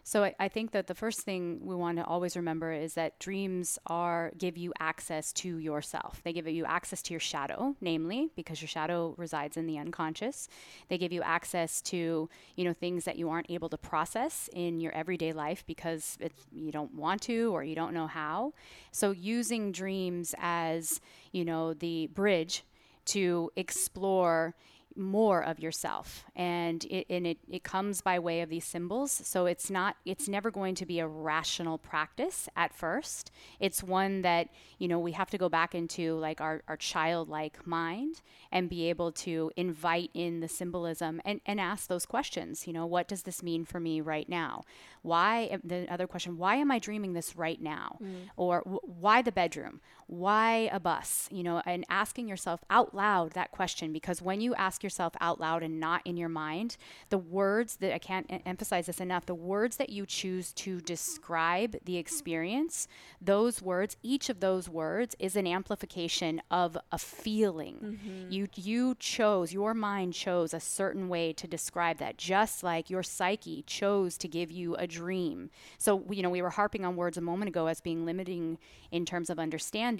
So I, I think that the first thing we want to always remember is that dreams are give you access to yourself. They give you access to your shadow, namely because your shadow resides in the unconscious. They give you access to you know things that you aren't able to process in your everyday life because you don't want to or you don't know how. So using dreams as you know the bridge to explore more of yourself. And it and it, it comes by way of these symbols. So it's not it's never going to be a rational practice at first. It's one that you know we have to go back into like our, our childlike mind and be able to invite in the symbolism and, and ask those questions. You know what does this mean for me right now? Why the other question why am i dreaming this right now? Mm. Or w- why the bedroom why a bus? You know and asking yourself out loud that question because when you ask yourself out loud and not in your mind the words that i can't emphasize this enough the words that you choose to describe the experience those words each of those words is an amplification of a feeling. Mm-hmm. You you chose your mind chose a certain way to describe that just like your psyche chose to give you a dream. So you know we were harping on words a moment ago as being limiting in terms of understanding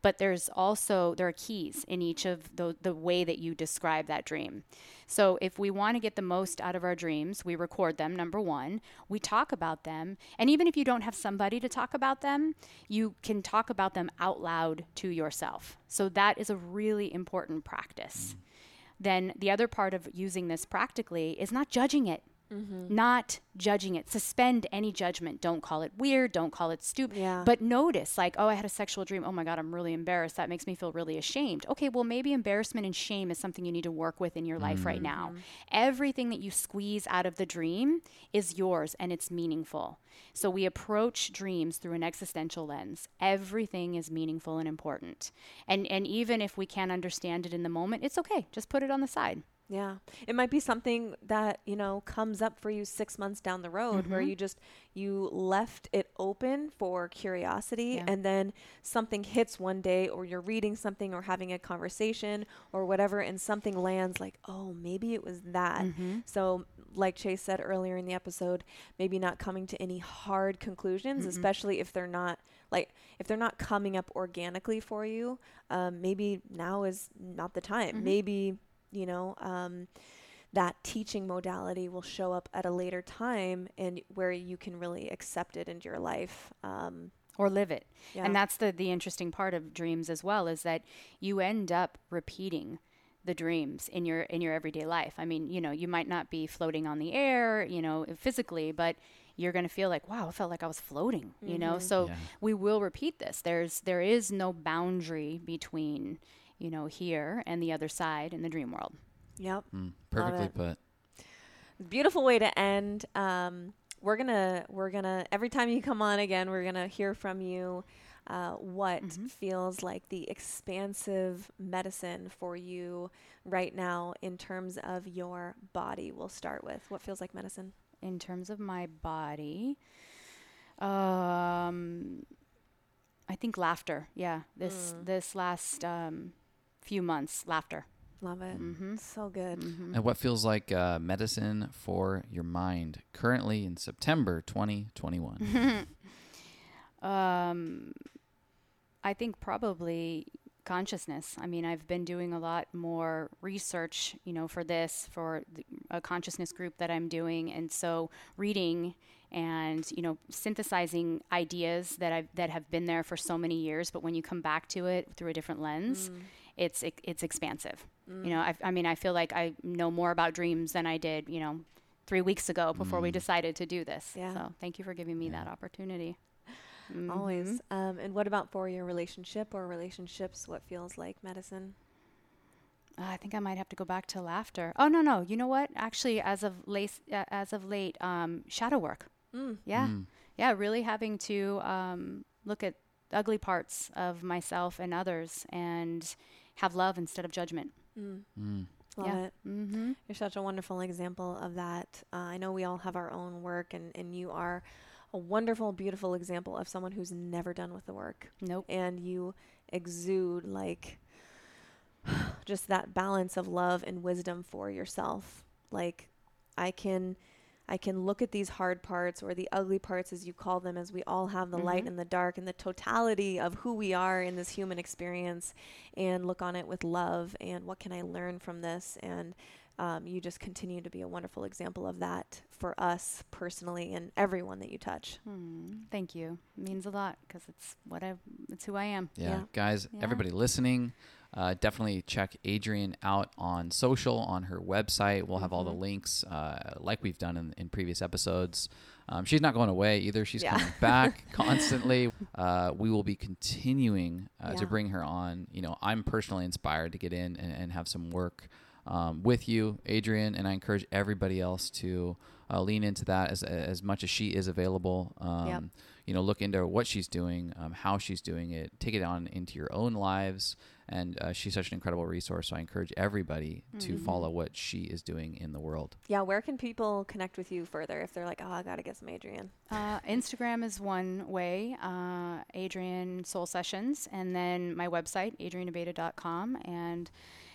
but there's also there are keys in each of the the way that you describe that dream. So if we want to get the most out of our dreams we record them number 1 we talk about them and even if you don't have somebody to talk about them you can talk about them out loud to yourself. So that is a really important practice. Then the other part of using this practically is not judging it Mm-hmm. not judging it. Suspend any judgment. Don't call it weird. Don't call it stupid. Yeah. but notice like oh i had a sexual dream. Oh my god i'm really embarrassed. That makes me feel really ashamed. Okay well maybe embarrassment and shame is something you need to work with in your life right mm-hmm. now. Mm-hmm. Everything that you squeeze out of the dream is yours and it's meaningful. So we approach dreams through an existential lens. Everything is meaningful and important. And and even if we can't understand it in the moment it's okay. Just put it on the side Yeah. It might be something that, you know, comes up for you 6 months down the road where Mm-hmm. you just you left it open for curiosity Yeah. and then something hits one day or you're reading something or having a conversation or whatever and something lands like, "Oh, maybe it was that." Mm-hmm. So, like Chase said earlier in the episode, maybe not coming to any hard conclusions, especially if they're not like if they're not coming up organically for you. Um, maybe now is not the time. Maybe you know um, that teaching modality will show up at a later time and where you can really accept it into your life. Um, or live it. Yeah. And that's the the interesting part of dreams as well is that you end up repeating the dreams in your in your everyday life. I mean, you know, you might not be floating on the air, you know, physically, but you're going to feel like, wow, I felt like I was floating, you know? So Yeah. we will repeat this. There's there is no boundary between, you know, here and the other side in the dream world. yep. Mm, perfectly put. beautiful way to end um, we're gonna we're gonna every time you come on again we're gonna hear from you uh, what feels like the expansive medicine for you right now in terms of your body we'll start with what feels like medicine In terms of my body, um, I think laughter. Yeah, this this last um, few months, laughter. love it Mm-hmm. so good And what feels like uh, medicine for your mind currently in September 2021? Um, I think probably consciousness. I mean, I've been doing a lot more research, you know, for this, for the, a consciousness group that I'm doing, and so reading and you know synthesizing ideas that I've that have been there for so many years, but when you come back to it through a different lens, Mm. It's it, it's expansive. You know, I, I mean, I feel like I know more about dreams than I did, you know, three weeks ago before we decided to do this. Yeah. So thank you for giving me that opportunity. Always. Mhm. Um, and what about for your relationship or relationships? What feels like medicine? Uh, I think I might have to go back to laughter. Oh no, no. You know what? Actually, as of late, uh, as of late, um, shadow work. Mm. Yeah, Mm. yeah. Really having to um, look at ugly parts of myself and others, and have love instead of judgment. Mm. Mm. Love Yeah. it. Mm-hmm. You're such a wonderful example of that. Uh, I know we all have our own work, and, and you are a wonderful, beautiful example of someone who's never done with the work. Nope. And you exude like just that balance of love and wisdom for yourself. Like, I can. I can look at these hard parts or the ugly parts, as you call them, as we all have the light Mhm. and the dark and the totality of who we are in this human experience, and look on it with love and what can I learn from this? And um, you just continue to be a wonderful example of that for us personally and everyone that you touch. Hmm. Thank you. It means a lot because it's what I. It's who I am. Yeah. Yeah. Guys, Yeah. everybody listening, uh, definitely check Adrienne out on social, on her website. We'll have all the Mhm. links, uh, like we've done in, in previous episodes. Um, she's not going away either. She's Yeah. coming back constantly. Uh, we will be continuing uh, Yeah. to bring her on. You know, I'm personally inspired to get in and, and have some work um, with you, Adrienne, and I encourage everybody else to uh, lean into that as as much as she is available. Um, Yep. You know, look into what she's doing, um, how she's doing it, take it on into your own lives, and uh, she's such an incredible resource. So I encourage everybody to Mhm. follow what she is doing in the world. Yeah, where can people connect with you further if they're like, oh, I got to get some Adrienne? Uh, Instagram is one way, uh, Adrienne Soul Sessions, and then my website, adrienneabeyta.com, and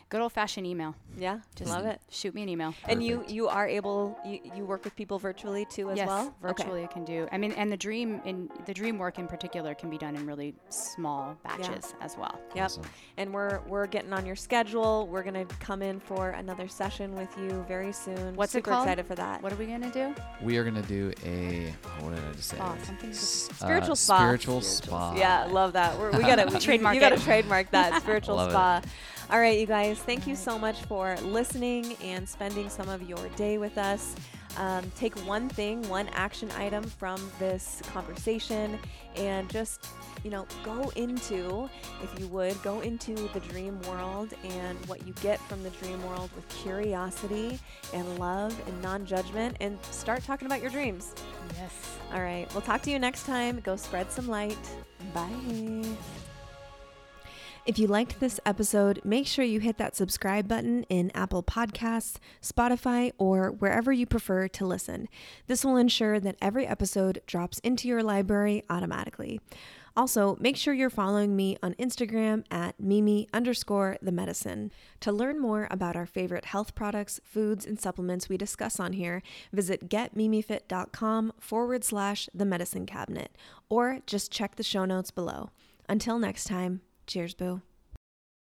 good old fashioned email. Yeah, Just love it. Shoot me an email. And you you are able you, you work with people virtually too as yes, well. Okay. virtually I can do. I mean, and the dream in the dream work in particular can be done in really small batches as well. Yep. Awesome. And we're we're getting on your schedule. We're gonna come in for another session with you very soon. What's it Super called? excited for that. What are we gonna do? We are gonna do a oh, what did I just say? Spa, something with S- Spiritual uh, spa. Spiritual spa. Yeah, love that. We're, we gotta we, Trademark You, you gotta trademark that spiritual spa. it. All right, you guys. Thank you so much for listening and spending some of your day with us. Um, take one thing, one action item from this conversation, and just you know go into, if you would, go into the dream world and what you get from the dream world with curiosity and love and non-judgment, and start talking about your dreams. Yes. All right. We'll talk to you next time. Go spread some light. Bye. If you liked this episode, make sure you hit that subscribe button in Apple Podcasts, Spotify, or wherever you prefer to listen. This will ensure that every episode drops into your library automatically. Also, make sure you're following me on Instagram at Mimi underscore the medicine. To learn more about our favorite health products, foods, and supplements we discuss on here, visit getmimifit.com forward slash the medicine cabinet, or just check the show notes below. Until next time, cheers, boo.